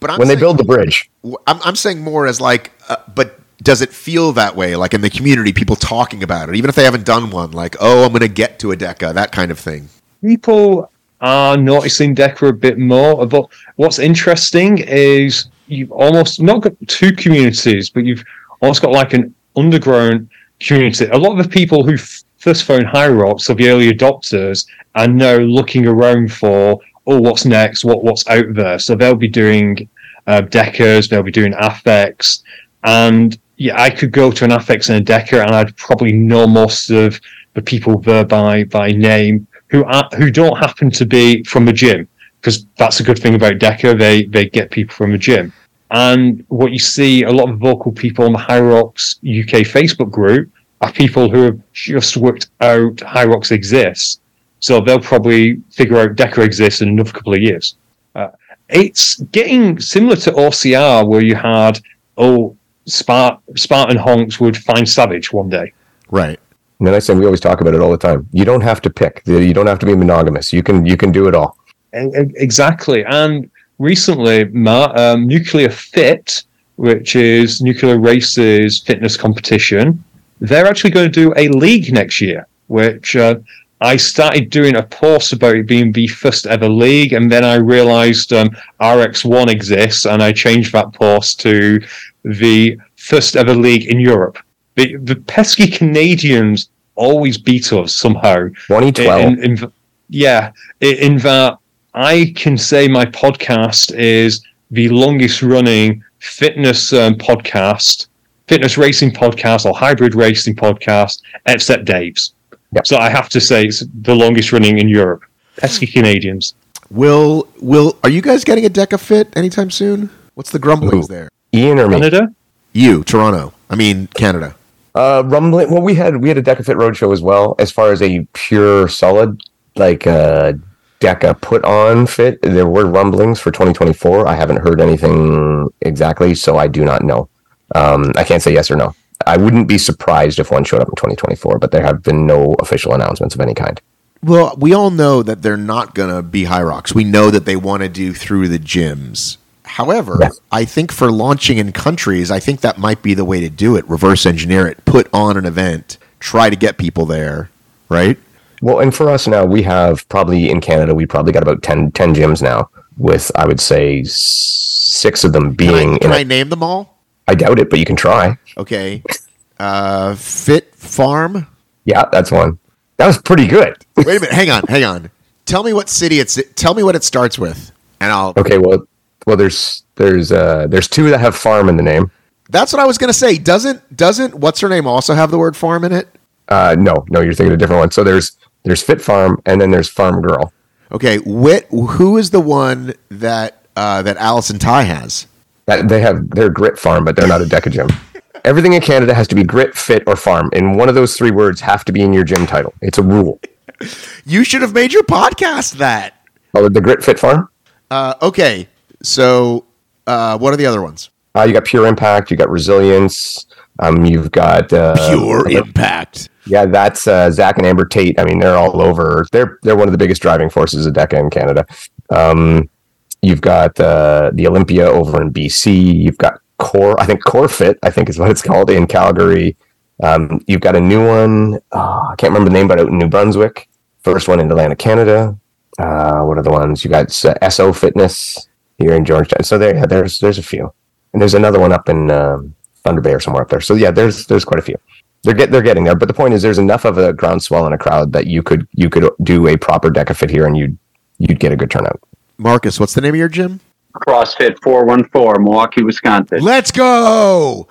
But I'm When they build the bridge, I'm, I'm saying more as like, uh, but does it feel that way? Like in the community, people talking about it, even if they haven't done one, like, oh, I'm going to get to a DEKA, that kind of thing. People are noticing DEKA a bit more. But what's interesting is you've almost not got two communities, but you've almost got like an underground community. A lot of the people who f- first found Hyrox, so the early adopters, are now looking around for, oh, what's next? What what's out there? So they'll be doing uh, DEKAs, they'll be doing ATHX, and yeah, I could go to an ATHX and a DEKA, and I'd probably know most of the people there by by name who are who don't happen to be from the gym because that's a good thing about DEKA. They they get people from the gym. And what you see, a lot of vocal people on the Hyrox UK Facebook group are people who have just worked out Hyrox exists. So they'll probably figure out DEKA exists in another couple of years. Uh, it's getting similar to OCR where you had, oh, Spart- Spartan honks would find Savage one day. Right. and then I said we always talk about it all the time. You don't have to pick. You don't have to be monogamous. You can you can do it all. Exactly. And recently, Matt, um, Nuclear Fit, which is Nuclear Races fitness competition, they're actually going to do a league next year, which uh, I started doing a post about it being the first ever league, and then I realized um, RX1 exists, and I changed that post to the first ever league in Europe. The, the pesky Canadians always beat us somehow. Twenty twelve. In, in, yeah, in, in that I can say my podcast is the longest running fitness um, podcast, fitness racing podcast, or hybrid racing podcast, except Dave's. Yep. So I have to say it's the longest running in Europe. Pesky Canadians. Will will are you guys getting a DEKA Fit anytime soon? What's the grumblings Who? there? Ian or me? Canada? You, Toronto. I mean Canada. Uh, rumbling. Well, we had we had a DEKA Fit Roadshow as well. As far as a pure solid like uh, DEKA put on fit, there were rumblings for 2024. I haven't heard anything exactly, so I do not know. Um, I can't say yes or no. I wouldn't be surprised if one showed up in 2024, but there have been no official announcements of any kind. Well, we all know that they're not going to be Hyrox. We know that they want to do through the gyms. However, Yes. I think for launching in countries, I think that might be the way to do it. Reverse engineer it, put on an event, try to get people there, right? Well, and for us now, we have probably in Canada, we probably got about 10, 10 gyms now, with I would say six of them Can, being. I, can in I name them all? I doubt it, but you can try. Okay. Uh, Fit Farm. Yeah, that's one. That was pretty good. Wait a minute. Hang on. Hang on. Tell me what city it's. Tell me what it starts with, and I'll. Okay, well, well, there's there's uh there's two that have farm in the name. That's what I was going to say. Doesn't doesn't what's her name also have the word farm in it? Uh, no, no, you're thinking of a different one. So there's there's Fit Farm, and then there's Farm Girl. Okay, Wit. Who is the one that uh, that Allison Ty has? That they have their Grit Farm, but they're not a DEKA gym. Everything in Canada has to be Grit, Fit, or Farm, and one of those three words have to be in your gym title. It's a rule. You should have made your podcast that. Oh, the Grit Fit Farm. Uh, okay, so uh, what are the other ones? Uh, you got Pure Impact. You got Resilience. Um, you've got uh, Pure Impact. Yeah, that's uh, Zach and Amber Tate. I mean, they're all over. They're they're one of the biggest driving forces of DEKA in Canada. Um, you've got uh, the Olympia over in BC. You've got Core. I think Core Fit. I think is what it's [laughs] called in Calgary. Um, you've got a new one. Oh, I can't remember the name, but out in New Brunswick. First one in Atlantic, Canada. Uh, what are the ones? You got uh, SO Fitness here in Georgetown. So there, yeah, there's there's a few, and there's another one up in um, Thunder Bay or somewhere up there. So yeah, there's there's quite a few they're get they're getting there. But the point is, there's enough of a groundswell in a crowd that you could you could do a proper DEKA Fit here, and you'd you'd get a good turnout. Marcus, what's the name of your gym? CrossFit 414, Milwaukee, Wisconsin. Let's go.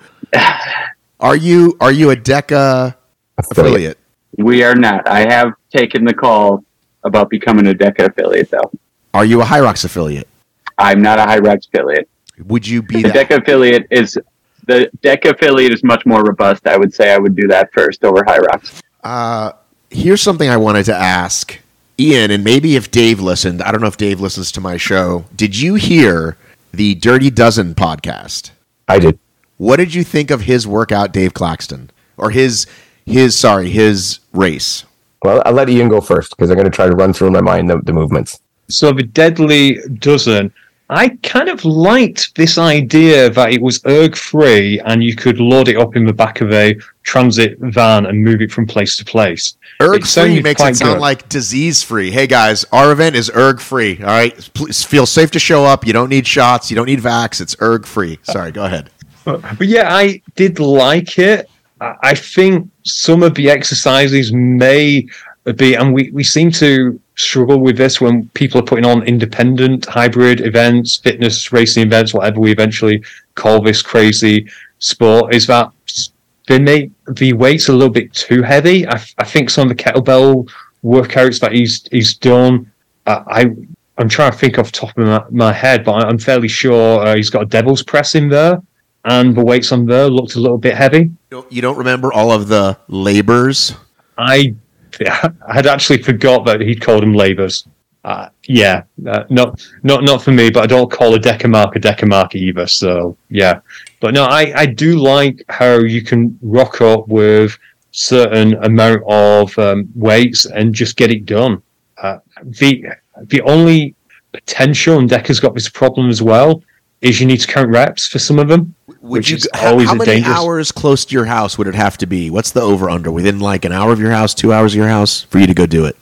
Are you are you a DEKA affiliate? We are not. I have taken the call about becoming a DEKA affiliate, though. Are you a Hyrox affiliate? I'm not a Hyrox affiliate. Would you be The that? DEKA affiliate is the DEKA affiliate is much more robust. I would say I would do that first over Hyrox. Uh, here's something I wanted to ask Ian, and maybe if Dave listened. I don't know if Dave listens to my show. Did you hear the Dirty Dozen podcast? I did. What did you think of his workout, Dave Claxton, or his his sorry his race? Well, I'll let Ian go first because I'm going to try to run through in my mind the, the movements. So the Deadly Dozen, I kind of liked this idea that it was erg free and you could load it up in the back of a transit van and move it from place to place. Erg free makes it sound good. like disease free. Hey guys, our event is erg free. All right, please feel safe to show up. You don't need shots. You don't need vax. It's erg free. Sorry, go ahead. But yeah, I did like it. I I think some of the exercises may be, and we, we seem to struggle with this when people are putting on independent hybrid events, fitness racing events, whatever we eventually call this crazy sport, is that they make the weights a little bit too heavy. I, I think some of the kettlebell workouts that he's he's done, uh, I I'm trying to think off the top of my, my head, but I'm fairly sure uh, he's got a devil's press in there and the weights on there looked a little bit heavy. You don't remember all of the labors? I I had actually forgot that he'd called them labors. Uh, yeah, uh, not not not for me, but I don't call a deca mark a deca mark either. So yeah, but no, I I do like how you can rock up with certain amount of um, weights and just get it done. Uh, the the only potential, and DEKA's got this problem as well, is you need to count reps for some of them. Would Which you? is How, always how a many dangerous- hours close to your house would it have to be? What's the over under within like an hour of your house, two hours of your house for you to go do it?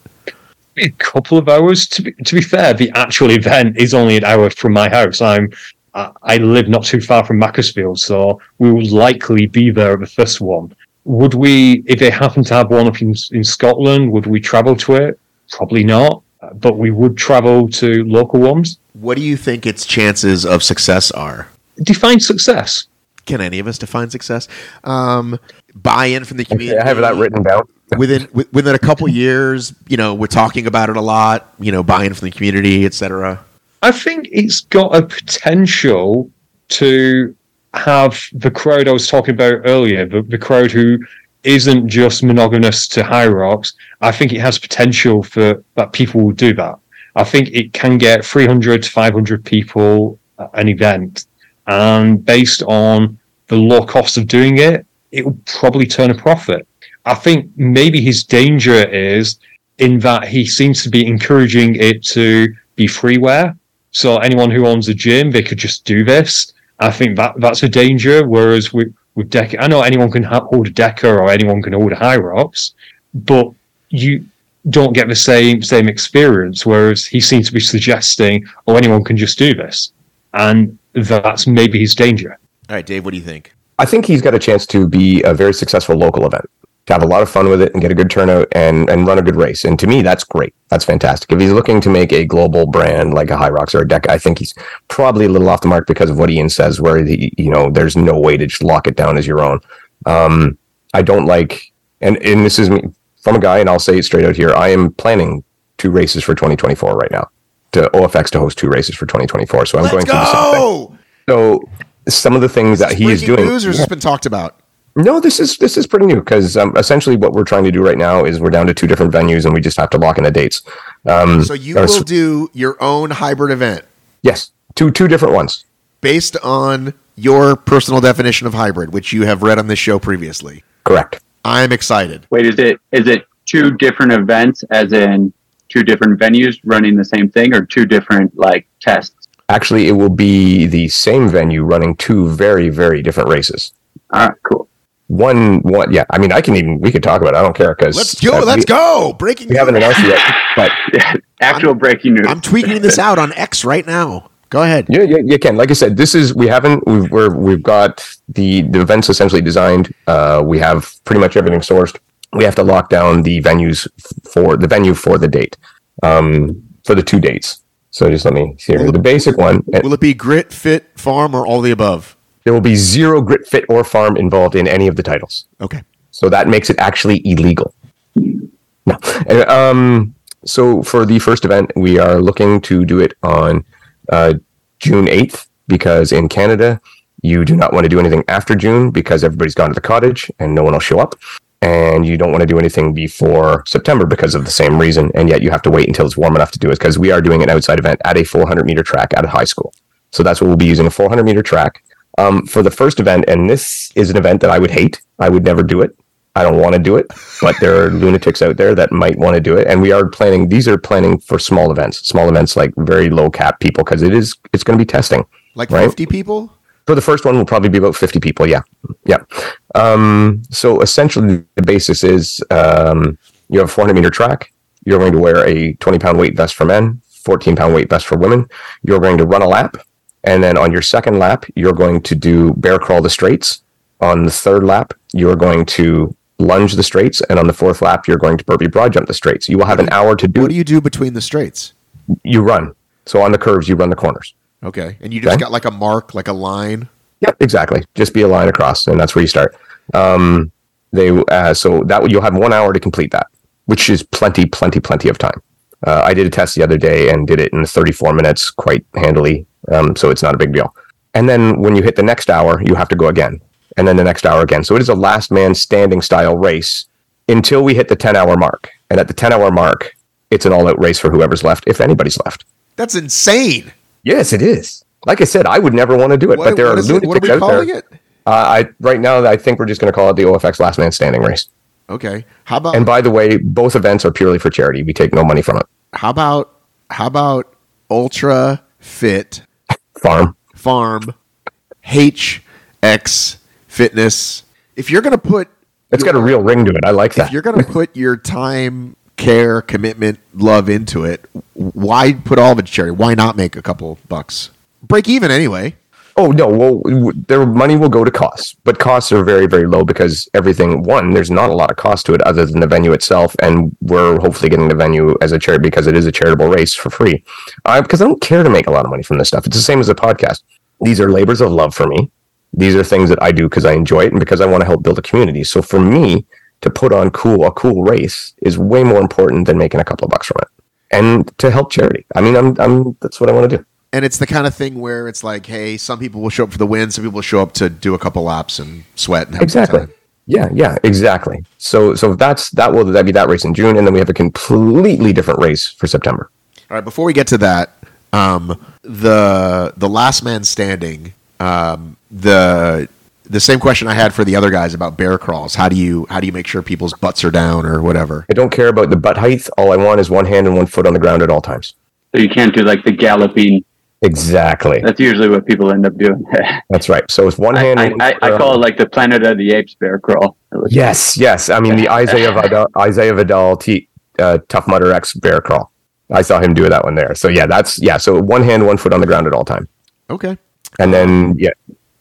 a couple of hours. To be, to be fair, the actual event is only an hour from my house. I'm I I live not too far from Macclesfield, so we will likely be there at the first one. Would we, if they happen to have one up in, in Scotland, would we travel to it? Probably not. but we would travel to local ones. What do you think its chances of success are? Define success. Can any of us define success? Um, buy-in from the community. I have that written down. within wi- within a couple years. You know, we're talking about it a lot. You know, buy-in from the community, etc. I think it's got a potential to have the crowd I was talking about earlier, the, the crowd who isn't just monogamous to Hyrox. I think it has potential for that people will do that. I think it can get 300 to 500 people at an event. And based on the low cost of doing it, it will probably turn a profit. I think maybe his danger is in that he seems to be encouraging it to be freeware. So anyone who owns a gym, they could just do this. I think that that's a danger. Whereas with with DEKA, I know anyone can ha- hold a DEKA or anyone can hold a Rocks, but you don't get the same same experience. Whereas he seems to be suggesting, oh, anyone can just do this, and that's maybe his danger. All right, Dave, what do you think? I think he's got a chance to be a very successful local event, to have a lot of fun with it and get a good turnout and, and run a good race. And to me, that's great. That's fantastic. If he's looking to make a global brand like a Hyrox or a DEKA, I think he's probably a little off the mark because of what Ian says, where the, you know there's no way to just lock it down as your own. Um, I don't like, and and this is me from a guy, and I'll say it straight out here. I am planning two races for 2024 right now. To OFX to host two races for 2024, so I'm Let's going through the same thing. So some of the things that he is doing. news, or has this been talked about? No, this is this is pretty new because um, essentially what we're trying to do right now is we're down to two different venues and we just have to lock in the dates. Um, So you will s- do your own hybrid event yes, two two different ones. based on your personal definition of hybrid, which you have read on this show previously. Correct. I'm excited. Wait, is it is it two different events, as in two different venues running the same thing, or two different like tests? Actually, it will be the same venue running two very very different races. All right, cool. One one yeah. I mean, I can even we could talk about. it. I don't care because Let's go. Let's go. Breaking. We haven't announced yet, but [laughs] Actual breaking news. I'm tweeting this out on X right now. Go ahead. Yeah, yeah, you can. Like I said, this is we haven't we've we're, we've got the the events essentially designed. Uh, we have pretty much everything sourced. We have to lock down the venues for the venue for the date, um, for the two dates. So just let me see here. Will it- The basic one. Will it be grit, fit, farm, or all the above? There will be zero grit, fit, or farm involved in any of the titles. Okay. So that makes it actually illegal. No. And, um, so for the first event, we are looking to do it on uh, June 8th because in Canada, you do not want to do anything after June because everybody's gone to the cottage and no one will show up. And you don't want to do anything before September because of the same reason. And yet you have to wait until it's warm enough to do it because we are doing an outside event at a 400 meter track at a high school. So that's what we'll be using a 400 meter track um, for the first event. And this is an event that I would hate. I would never do it. I don't want to do it, but there are lunatics out there that might want to do it. And we are planning, these are planning for small events, small events like very low cap people because it is, it's going to be testing. Like Right. 50 people? For the first one, will probably be about 50 people. Yeah. Yeah. Um, so essentially, the basis is um, you have a 400 meter track. You're going to wear a 20 pound weight vest for men, 14 pound weight vest for women. You're going to run a lap. And then on your second lap, you're going to do bear crawl the straights. On the third lap, you're going to lunge the straights. And on the fourth lap, you're going to burpee broad jump the straights. You will have an hour to do What do you do between the straights? You run. So on the curves, you run the corners. Okay. And you just Okay. got like a mark, like a line. Yeah, exactly. Just be a line across, and that's where you start. Um, they uh, so that you'll have one hour to complete that, which is plenty, plenty, plenty of time. Uh, I did a test the other day and did it in 34 minutes quite handily, um, so it's not a big deal. And then when you hit the next hour, you have to go again, and then the next hour again. So it is a last man standing style race until we hit the 10 hour mark. And at the 10 hour mark, it's an all out race for whoever's left, if anybody's left. That's insane. Yes, it is. Like I said, I would never want to do it, What, but there are lunatics what are we out there. it? Uh, I right now I think we're just going to call it the OFX Last Man Standing race. Okay. How about And by the way, both events are purely for charity. We take no money from it. how about how about ultra fit Farm. farm HX fitness? If you're gonna put It's got a real ring to it. I like that. if you're gonna put your time, care, commitment, love into it, why put all of it to charity? Why not make a couple bucks? Break even anyway. Oh no, well, their money will go to costs, but costs are very, very low because everything. One, there's not a lot of cost to it other than the venue itself, and we're hopefully getting the venue as a charity because it is a charitable race for free. I because I don't care to make a lot of money from this stuff. It's the same as a podcast. These are labors of love for me. These are things that I do because I enjoy it and because I want to help build a community. So for me to put on cool a cool race is way more important than making a couple of bucks from it, and to help charity. I mean, I'm, I'm that's what I want to do. And it's the kind of thing where it's like, hey, some people will show up for the win, some people will show up to do a couple laps and sweat. And have Exactly. time. Yeah, yeah, exactly. So, so that's that will that be that race in June, and then we have a completely different race for September. All right, before we get to that, um, the the last man standing, um, the the same question I had for the other guys about bear crawls. How do you how do you make sure people's butts are down or whatever? I don't care about the butt height. All I want is one hand and one foot on the ground at all times. So you can't do like the galloping. Exactly. That's usually what people end up doing. [laughs] That's right. So it's one I, hand. I, and I, I call it like the Planet of the Apes bear crawl. [laughs] It was- Yes, yes. I mean the [laughs] Isaiah Vidal, Isaiah Vidal T, uh, Tough Mudder X bear crawl. I saw him do that one there. So yeah, that's yeah. So one hand, one foot on the ground at all time, Okay. and then yeah,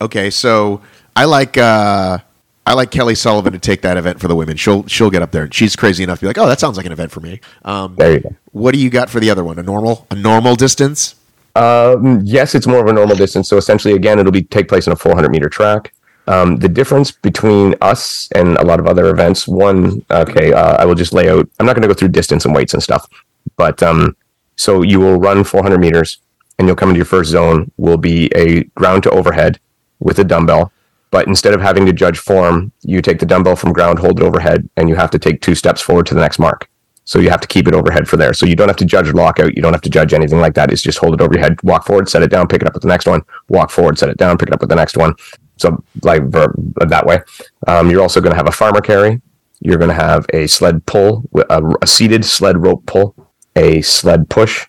Okay, so I like uh, I like Kelly Sullivan to take that event for the women. She'll she'll get up there and she's crazy enough to be like, oh, that sounds like an event for me. Um, there you go. what do you got for the other one? A normal a normal distance? Um, yes, it's more of a normal distance. So essentially, again, it'll be take place on a 400 meter track. Um, the difference between us and a lot of other events, one, okay, uh, I will just lay out. I'm not going to go through distance and weights and stuff, but um, so you will run 400 meters, and you'll come into your first zone. Will be a ground to overhead with a dumbbell. But instead of having to judge form, you take the dumbbell from ground, hold it overhead, and you have to take two steps forward to the next mark. So you have to keep it overhead for there. So you don't have to judge lockout. You don't have to judge anything like that. It's just hold it over your head, walk forward, set it down, pick it up with the next one, walk forward, set it down, pick it up with the next one. So like that way. Um, you're also going to have a farmer carry. You're going to have a sled pull, a, a seated sled rope pull, a sled push,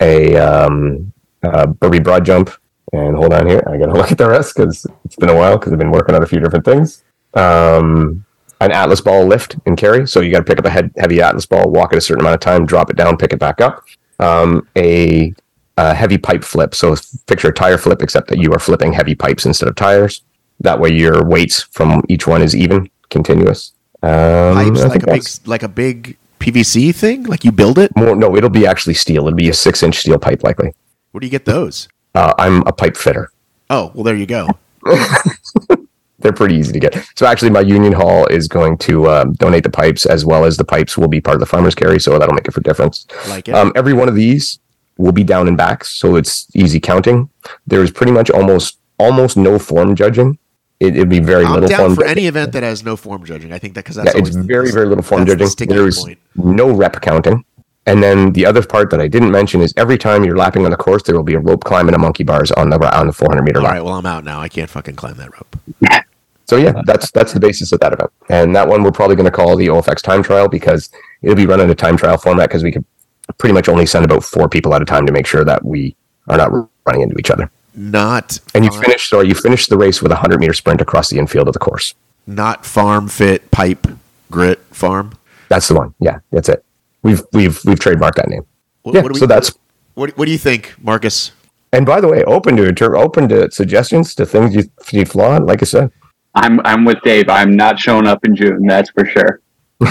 a um, burpee broad jump. And hold on here. I got to [laughs] look at the rest because it's been a while because I've been working on a few different things. Um, an atlas ball lift and carry. So you got to pick up a head, heavy atlas ball, walk it a certain amount of time, drop it down, pick it back up. Um, a, a heavy pipe flip. So picture a tire flip, except that you are flipping heavy pipes instead of tires. That way your weights from each one is even, continuous. Um, Pipes like a big like a big PVC thing? Like you build it? more. No, it'll be actually steel. It'll be a six inch steel pipe, likely. Where do you get those? Uh, I'm a pipe fitter. Oh, well there you go. [laughs] they're pretty easy to get. So actually, my union hall is going to um, donate the pipes as well as the pipes will be part of the farmers carry, so that'll make it for difference. Like it. Um, every one of these will be down and back, so it's easy counting. There is pretty much almost almost no form judging. It, it'd be very I'm little down form. for judging. any event that has no form judging. I think that because yeah, that's it's the- very very little form that's the judging. There's point. no rep counting. And then the other part that I didn't mention is every time you're lapping on the course, there will be a rope climb and a monkey bars on the on the 400 meter All line. right, well I'm out now. I can't fucking climb that rope. So yeah, that's that's the basis of that event, and that one we're probably going to call the OFX time trial because it'll be run in a time trial format because we could pretty much only send about four people at a time to make sure that we are not running into each other. Not And you finish, so you finish the race with a hundred meter sprint across the infield of the course. not farm fit pipe grit farm. That's the one. Yeah, that's it. We've we've we've trademarked that name. What, Yeah, what we- so that's. what, what do you think, Marcus? And by the way, open to inter- open to suggestions to things you you flaw. Like I said, I'm I'm with Dave. I'm not showing up in June. That's for sure. [laughs]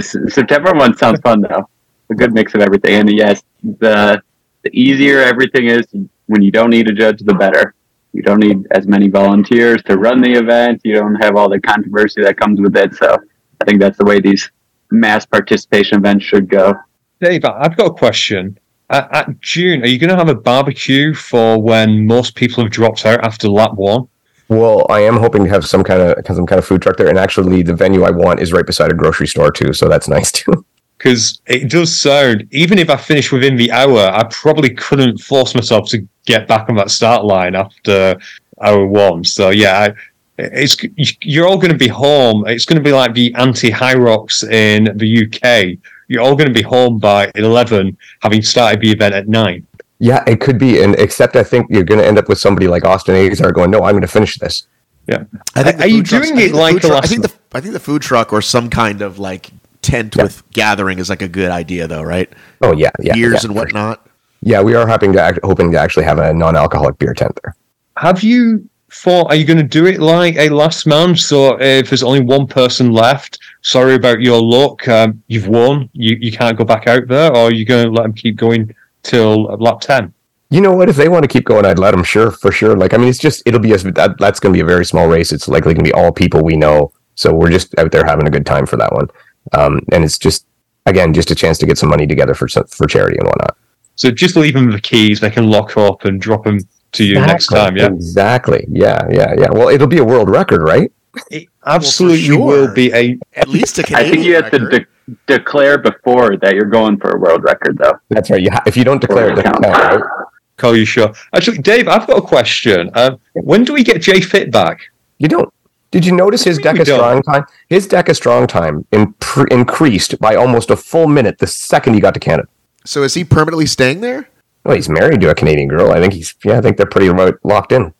September one sounds fun though. A good mix of everything. And yes, the the easier everything is when you don't need a judge, the better. You don't need as many volunteers to run the event. You don't have all the controversy that comes with it. So I think that's the way these mass participation events should go. Dave, I- I've got a question. At, at June, are you going to have a barbecue for when most people have dropped out after lap one? well, I am hoping to have some kind of some kind of food truck there, and actually, the venue I want is right beside a grocery store too, so that's [laughs] nice too. Because it does sound, even if I finish within the hour, I probably couldn't force myself to get back on that start line after hour one. So yeah, I, it's you're all going to be home. It's going to be like the anti Hyrox in the UK. You're all going to be home by eleven, having started the event at nine. Yeah, it could be, and except I think you're going to end up with somebody like Austin Azar going, "No, I'm going to finish this." Yeah. I Are- the are you trucks- doing I it think the like food the truck- I last think the I think the food truck or some kind of like tent Yeah. with gathering is like a good idea though, right? Oh yeah, yeah, Beers yeah, and whatnot. Yeah, we are hoping to act- hoping to actually have a non-alcoholic beer tent there. have you thought? Are you going to do it like a last man? So if there's only one person left, sorry about your luck. Um, you've won. You you can't go back out there, or are you going to let them keep going till lap ten? You know what? If they want to keep going, I'd let them. Sure, for sure. Like I mean, it's just it'll be a that, that's going to be a very small race. It's likely going to be all people we know. So we're just out there having a good time for that one. Um, and it's just again just a chance to get some money together for for charity and whatnot. So just leave them the keys. They can lock up and drop them to you next time. Yeah, Exactly. Yeah, yeah, yeah. Well, it'll be a world record, right? it absolutely sure. will be a. At least a I Canadian think you have to de- declare before that you're going for a world record, though. That's right. You ha- if you don't declare it, doesn't count, right? Call you sure. Actually, Dave, I've got a question. Um, when do we get Jay Fit back? You don't. Did you notice his What do you DEKA mean we strong time? His DEKA strong time impr- increased by almost a full minute the second he got to Canada. So is he permanently staying there? Well, he's married to a Canadian girl. I think he's yeah. I think they're pretty remote, locked in.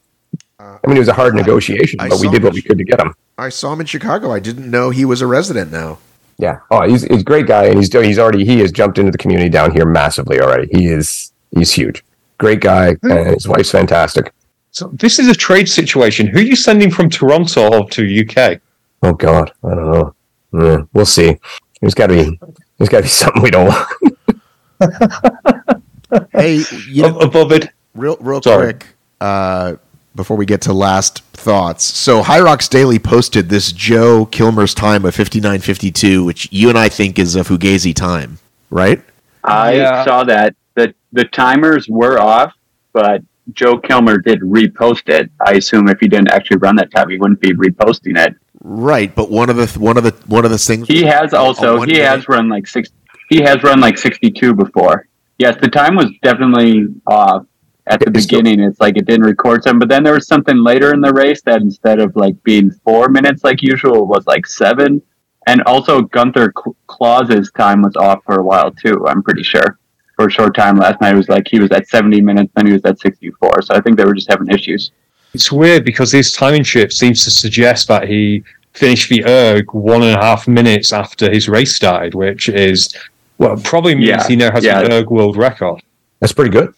Uh, I mean, it was a hard negotiation, I but we did what we could to get him. I saw him in Chicago. I didn't know he was a resident now. Yeah. Oh, he's, he's a great guy, and he's he's already he has jumped into the community down here massively already. He is he's huge. Great guy, and his wife's fantastic. So this is a trade situation. Who are you sending from Toronto to UK? Oh God, I don't know. Yeah, we'll see. There's got to be there's got to be [laughs] something we don't want. [laughs] Hey, you know, Ab- Above it. real real Sorry. quick uh, before we get to last thoughts. So Hyrox Daily posted this Joe Kilmer's time of fifty nine fifty two, which you and I think is a Fugazi time, right? I Yeah. saw that the the timers were off, but Joe Kilmer did repost it. I assume if he didn't actually run that time, he wouldn't be reposting it. Right, but one of the one of the one of the things He has A- a also he minute- has run like six. He has run like sixty two before. Yes, the time was definitely off at the It's still- beginning. It's like it didn't record some, but then there was something later in the race that instead of like being four minutes like usual, was like seven. And also Gunther Cl- Claus's time was off for a while too. I'm pretty sure for a short time last night. It was like he was at seventy minutes, then he was at sixty four. So I think they were just having issues. It's weird because his timing chip seems to suggest that he finished the erg one and a half minutes after his race started, which is well probably means Yeah, he now has yeah. an erg world record. That's pretty good.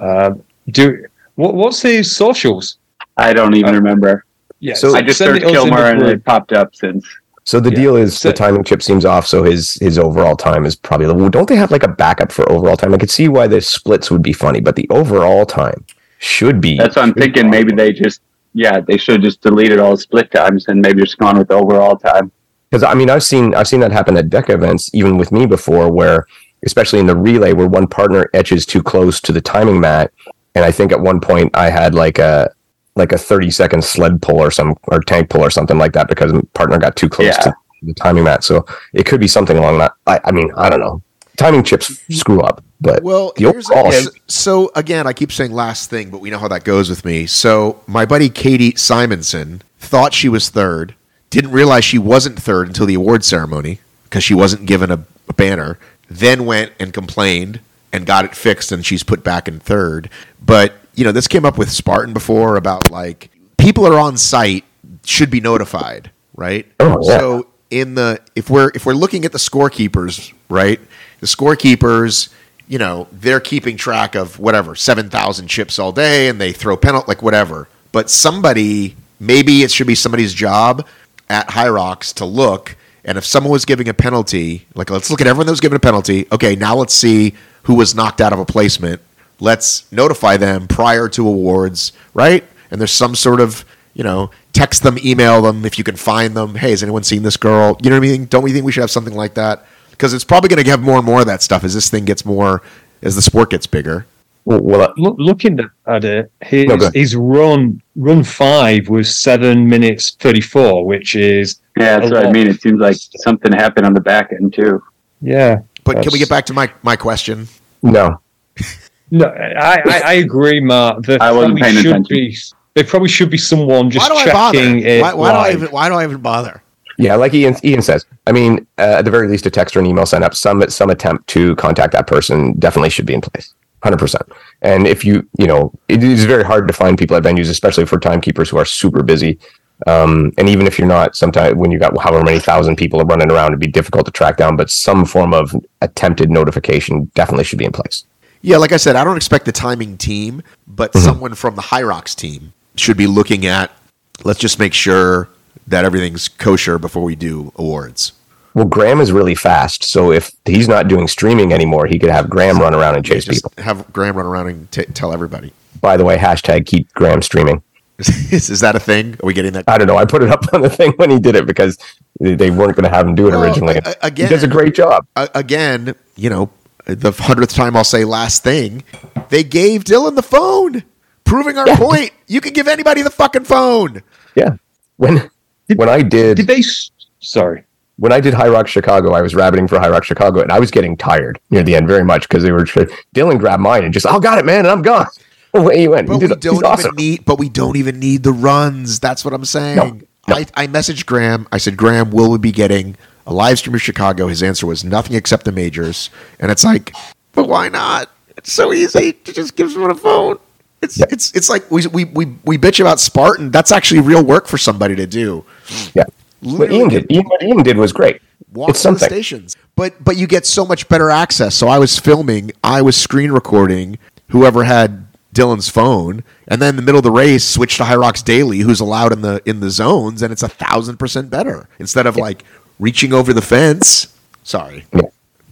Um, [laughs] do what, what's his socials? I don't even Uh, remember. Yeah, So- I just send searched it us in Kilmer and it popped up since. So the Yeah. deal is So- the timing chip seems off, so his his overall time is probably well, don't they have like a backup for overall time? I could see why the splits would be funny, but the overall time should be That's what I'm thinking. Maybe they just, yeah, they should have just deleted all the split times and maybe just gone with overall time. Because I mean I've seen I've seen that happen at deck events even with me before where especially in the relay where one partner etches too close to the timing mat and I think at one point I had like a like a 30 second sled pull or some or tank pull or something like that because my partner got too close Yeah. to the timing mat so it could be something along that I, I mean I don't know timing chips mm-hmm. screw up but Well, here's overall so, so again, I keep saying last thing, but we know how that goes with me. So my buddy Katie Simonson thought she was third, didn't realize she wasn't third until the award ceremony because she wasn't given a, a banner. Then went and complained and got it fixed, and she's put back in third. But you know, this came up with Spartan before about like people are on site should be notified, right? Oh, yeah. So in the if we're if we're looking at the scorekeepers, right? The scorekeepers, you know, they're keeping track of whatever seven thousand chips all day, and they throw penalty like whatever. But somebody, maybe it should be somebody's job at Hyrox to look, and if someone was giving a penalty, like let's look at everyone that was given a penalty. Okay, now let's see who was knocked out of a placement. Let's notify them prior to awards, right? And there's some sort of you know, text them, email them if you can find them. Hey, has anyone seen this girl? You know what I mean? Don't we think we should have something like that? Because it's probably going to have more and more of that stuff as this thing gets more, as the sport gets bigger. Well, well, uh, Look, looking at it, his, No, his run run five was seven minutes thirty four, which is Yeah, that's what I mean. It seems like something happened on the back end too. yeah. But can we get back to my, my question? no No, I, I, I agree, Mark. There I wasn't probably paying should attention. be there probably should be someone just why do I bother? checking it. Why, why do I live. even, why do I even bother? Yeah, like Ian, Ian says. I mean, uh, at the very least, a text or an email sent up. Some some attempt to contact that person definitely should be in place, hundred percent. And if you you know, it is very hard to find people at venues, especially for timekeepers who are super busy. Um, and even if you're not, sometimes when you got however many thousand people are running around, it'd be difficult to track down. But some form of attempted notification definitely should be in place. Yeah, like I said, I don't expect the timing team, but Mm-hmm. someone from the Rocks team should be looking at. Let's just make sure that everything's kosher before we do awards. Well, Graham is really fast, so if he's not doing streaming anymore, he could have Graham run around and chase Just people. have Graham run around and t- tell everybody. By the way, hashtag keep Graham streaming. [laughs] is, is that a thing? Are we getting that? I don't know. I put it up on the thing when he did it because they they weren't going to have him do it Well, originally. a- a- again- he does a great job. A- again, you know, the hundredth time I'll say last thing. They gave Dylan the phone, proving our Yeah. point. You can give anybody the fucking phone. Yeah. When when I did Did they? Sorry. When I did High Rock Chicago, I was rabbiting for High Rock Chicago, and I was getting tired near the end very much because they were Dylan grabbed mine and just, oh, got it, man, and I'm gone. [laughs] Away he went. But he we don't even awesome. need. But we don't even need the runs. That's what I'm saying. No, no. I, I messaged Graham. I said, Graham, will we be getting a live stream of Chicago? His answer was nothing except the majors. And it's like, but why not? It's so easy to just give someone a phone. It's Yeah. it's it's like we, we we we bitch about Spartan. That's actually real work for somebody to do. Yeah. What Ian did, Ian, what Ian did was great. walk it's something. stations. But but you get so much better access. So I was filming, I was screen recording whoever had Dylan's phone, and then in the middle of the race, switch to Hyrox Daily, who's allowed in the in the zones, and it's a thousand percent better instead of like reaching over the fence. Sorry, Yeah.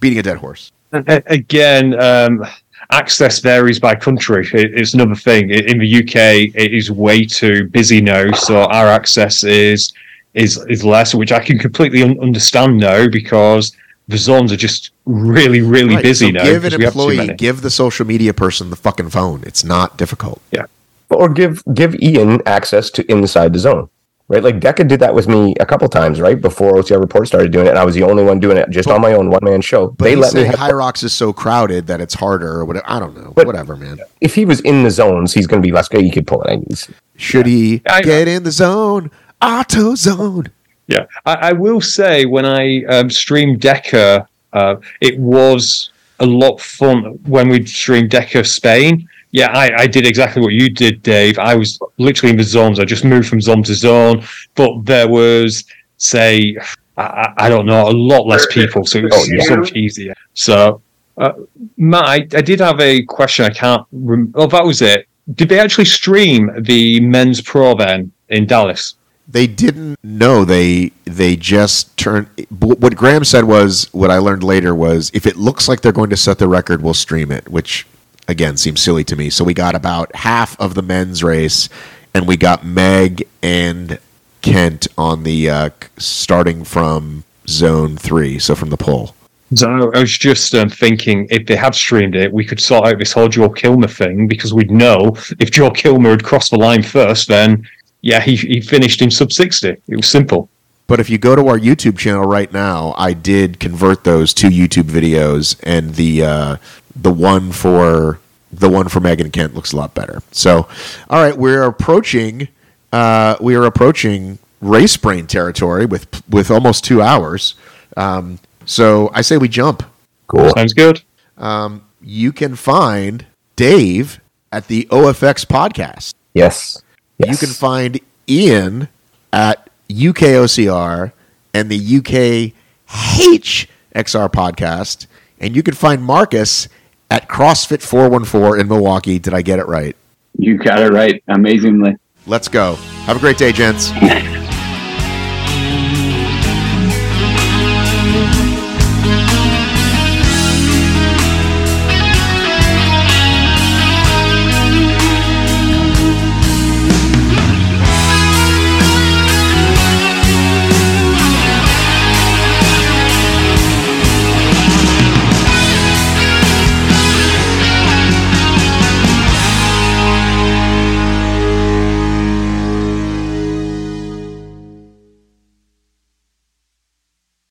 beating a dead horse. Again, um, access varies by country. It- It's another thing. In the UK, it is way too busy now, so our access is is is less, which I can completely un- understand now because the zones are just really, really Right, busy so now. give an we have too employee, many. give the social media person the fucking phone. It's not difficult. Yeah, or give give Ian access to inside the zone. Right? Like DEKA did that with me a couple times, right? Before OCR Report started doing it, and I was the only one doing it just on my own one man show. But they let me saying have, High Rocks is so crowded that it's harder, or whatever. I don't know. But- whatever, man. if he was in the zones, he's going to be less good. You could pull it. He's- Should he I- get in the zone? Auto zone. Yeah, I, I will say when I um, streamed DEKA, uh, it was a lot fun when we streamed DEKA Spain. Yeah, I, I did exactly what you did, Dave. I was literally in the zones. I just moved from zone to zone, but there was, say, I, I- I don't know, a lot less people, so it was Oh, yeah. so much easier. So, uh, Matt, I, I did have a question. I can't. Rem- oh, that was it. Did they actually stream the men's pro then in Dallas? They didn't know. They they just turned what graham said was what i learned later was if it looks like they're going to set the record we'll stream it which again seems silly to me. So we got about half of the men's race and we got meg and kent on the uh, starting from zone three so from the pole So I was just um, thinking if they had streamed it, we could sort out this whole Joe Kilmer thing because we'd know if Joe Kilmer had crossed the line first, then yeah, he, he finished in sub 60. It was simple. But if you go to our YouTube channel right now, I did convert those two YouTube videos, and the uh, the one for the one for Megan Kent looks a lot better. So, all right, we're approaching uh, we are approaching race brain territory with with almost two hours. Um, so I say we jump. cool. Sounds good. You can find Dave at the OFX podcast. Yes. Yes. You can find Ian at UKOCR and the UKHXR podcast. And you can find Marcus at CrossFit 414 in Milwaukee. Did I get it right? You got it right amazingly. Let's go. Have a great day, gents. [laughs]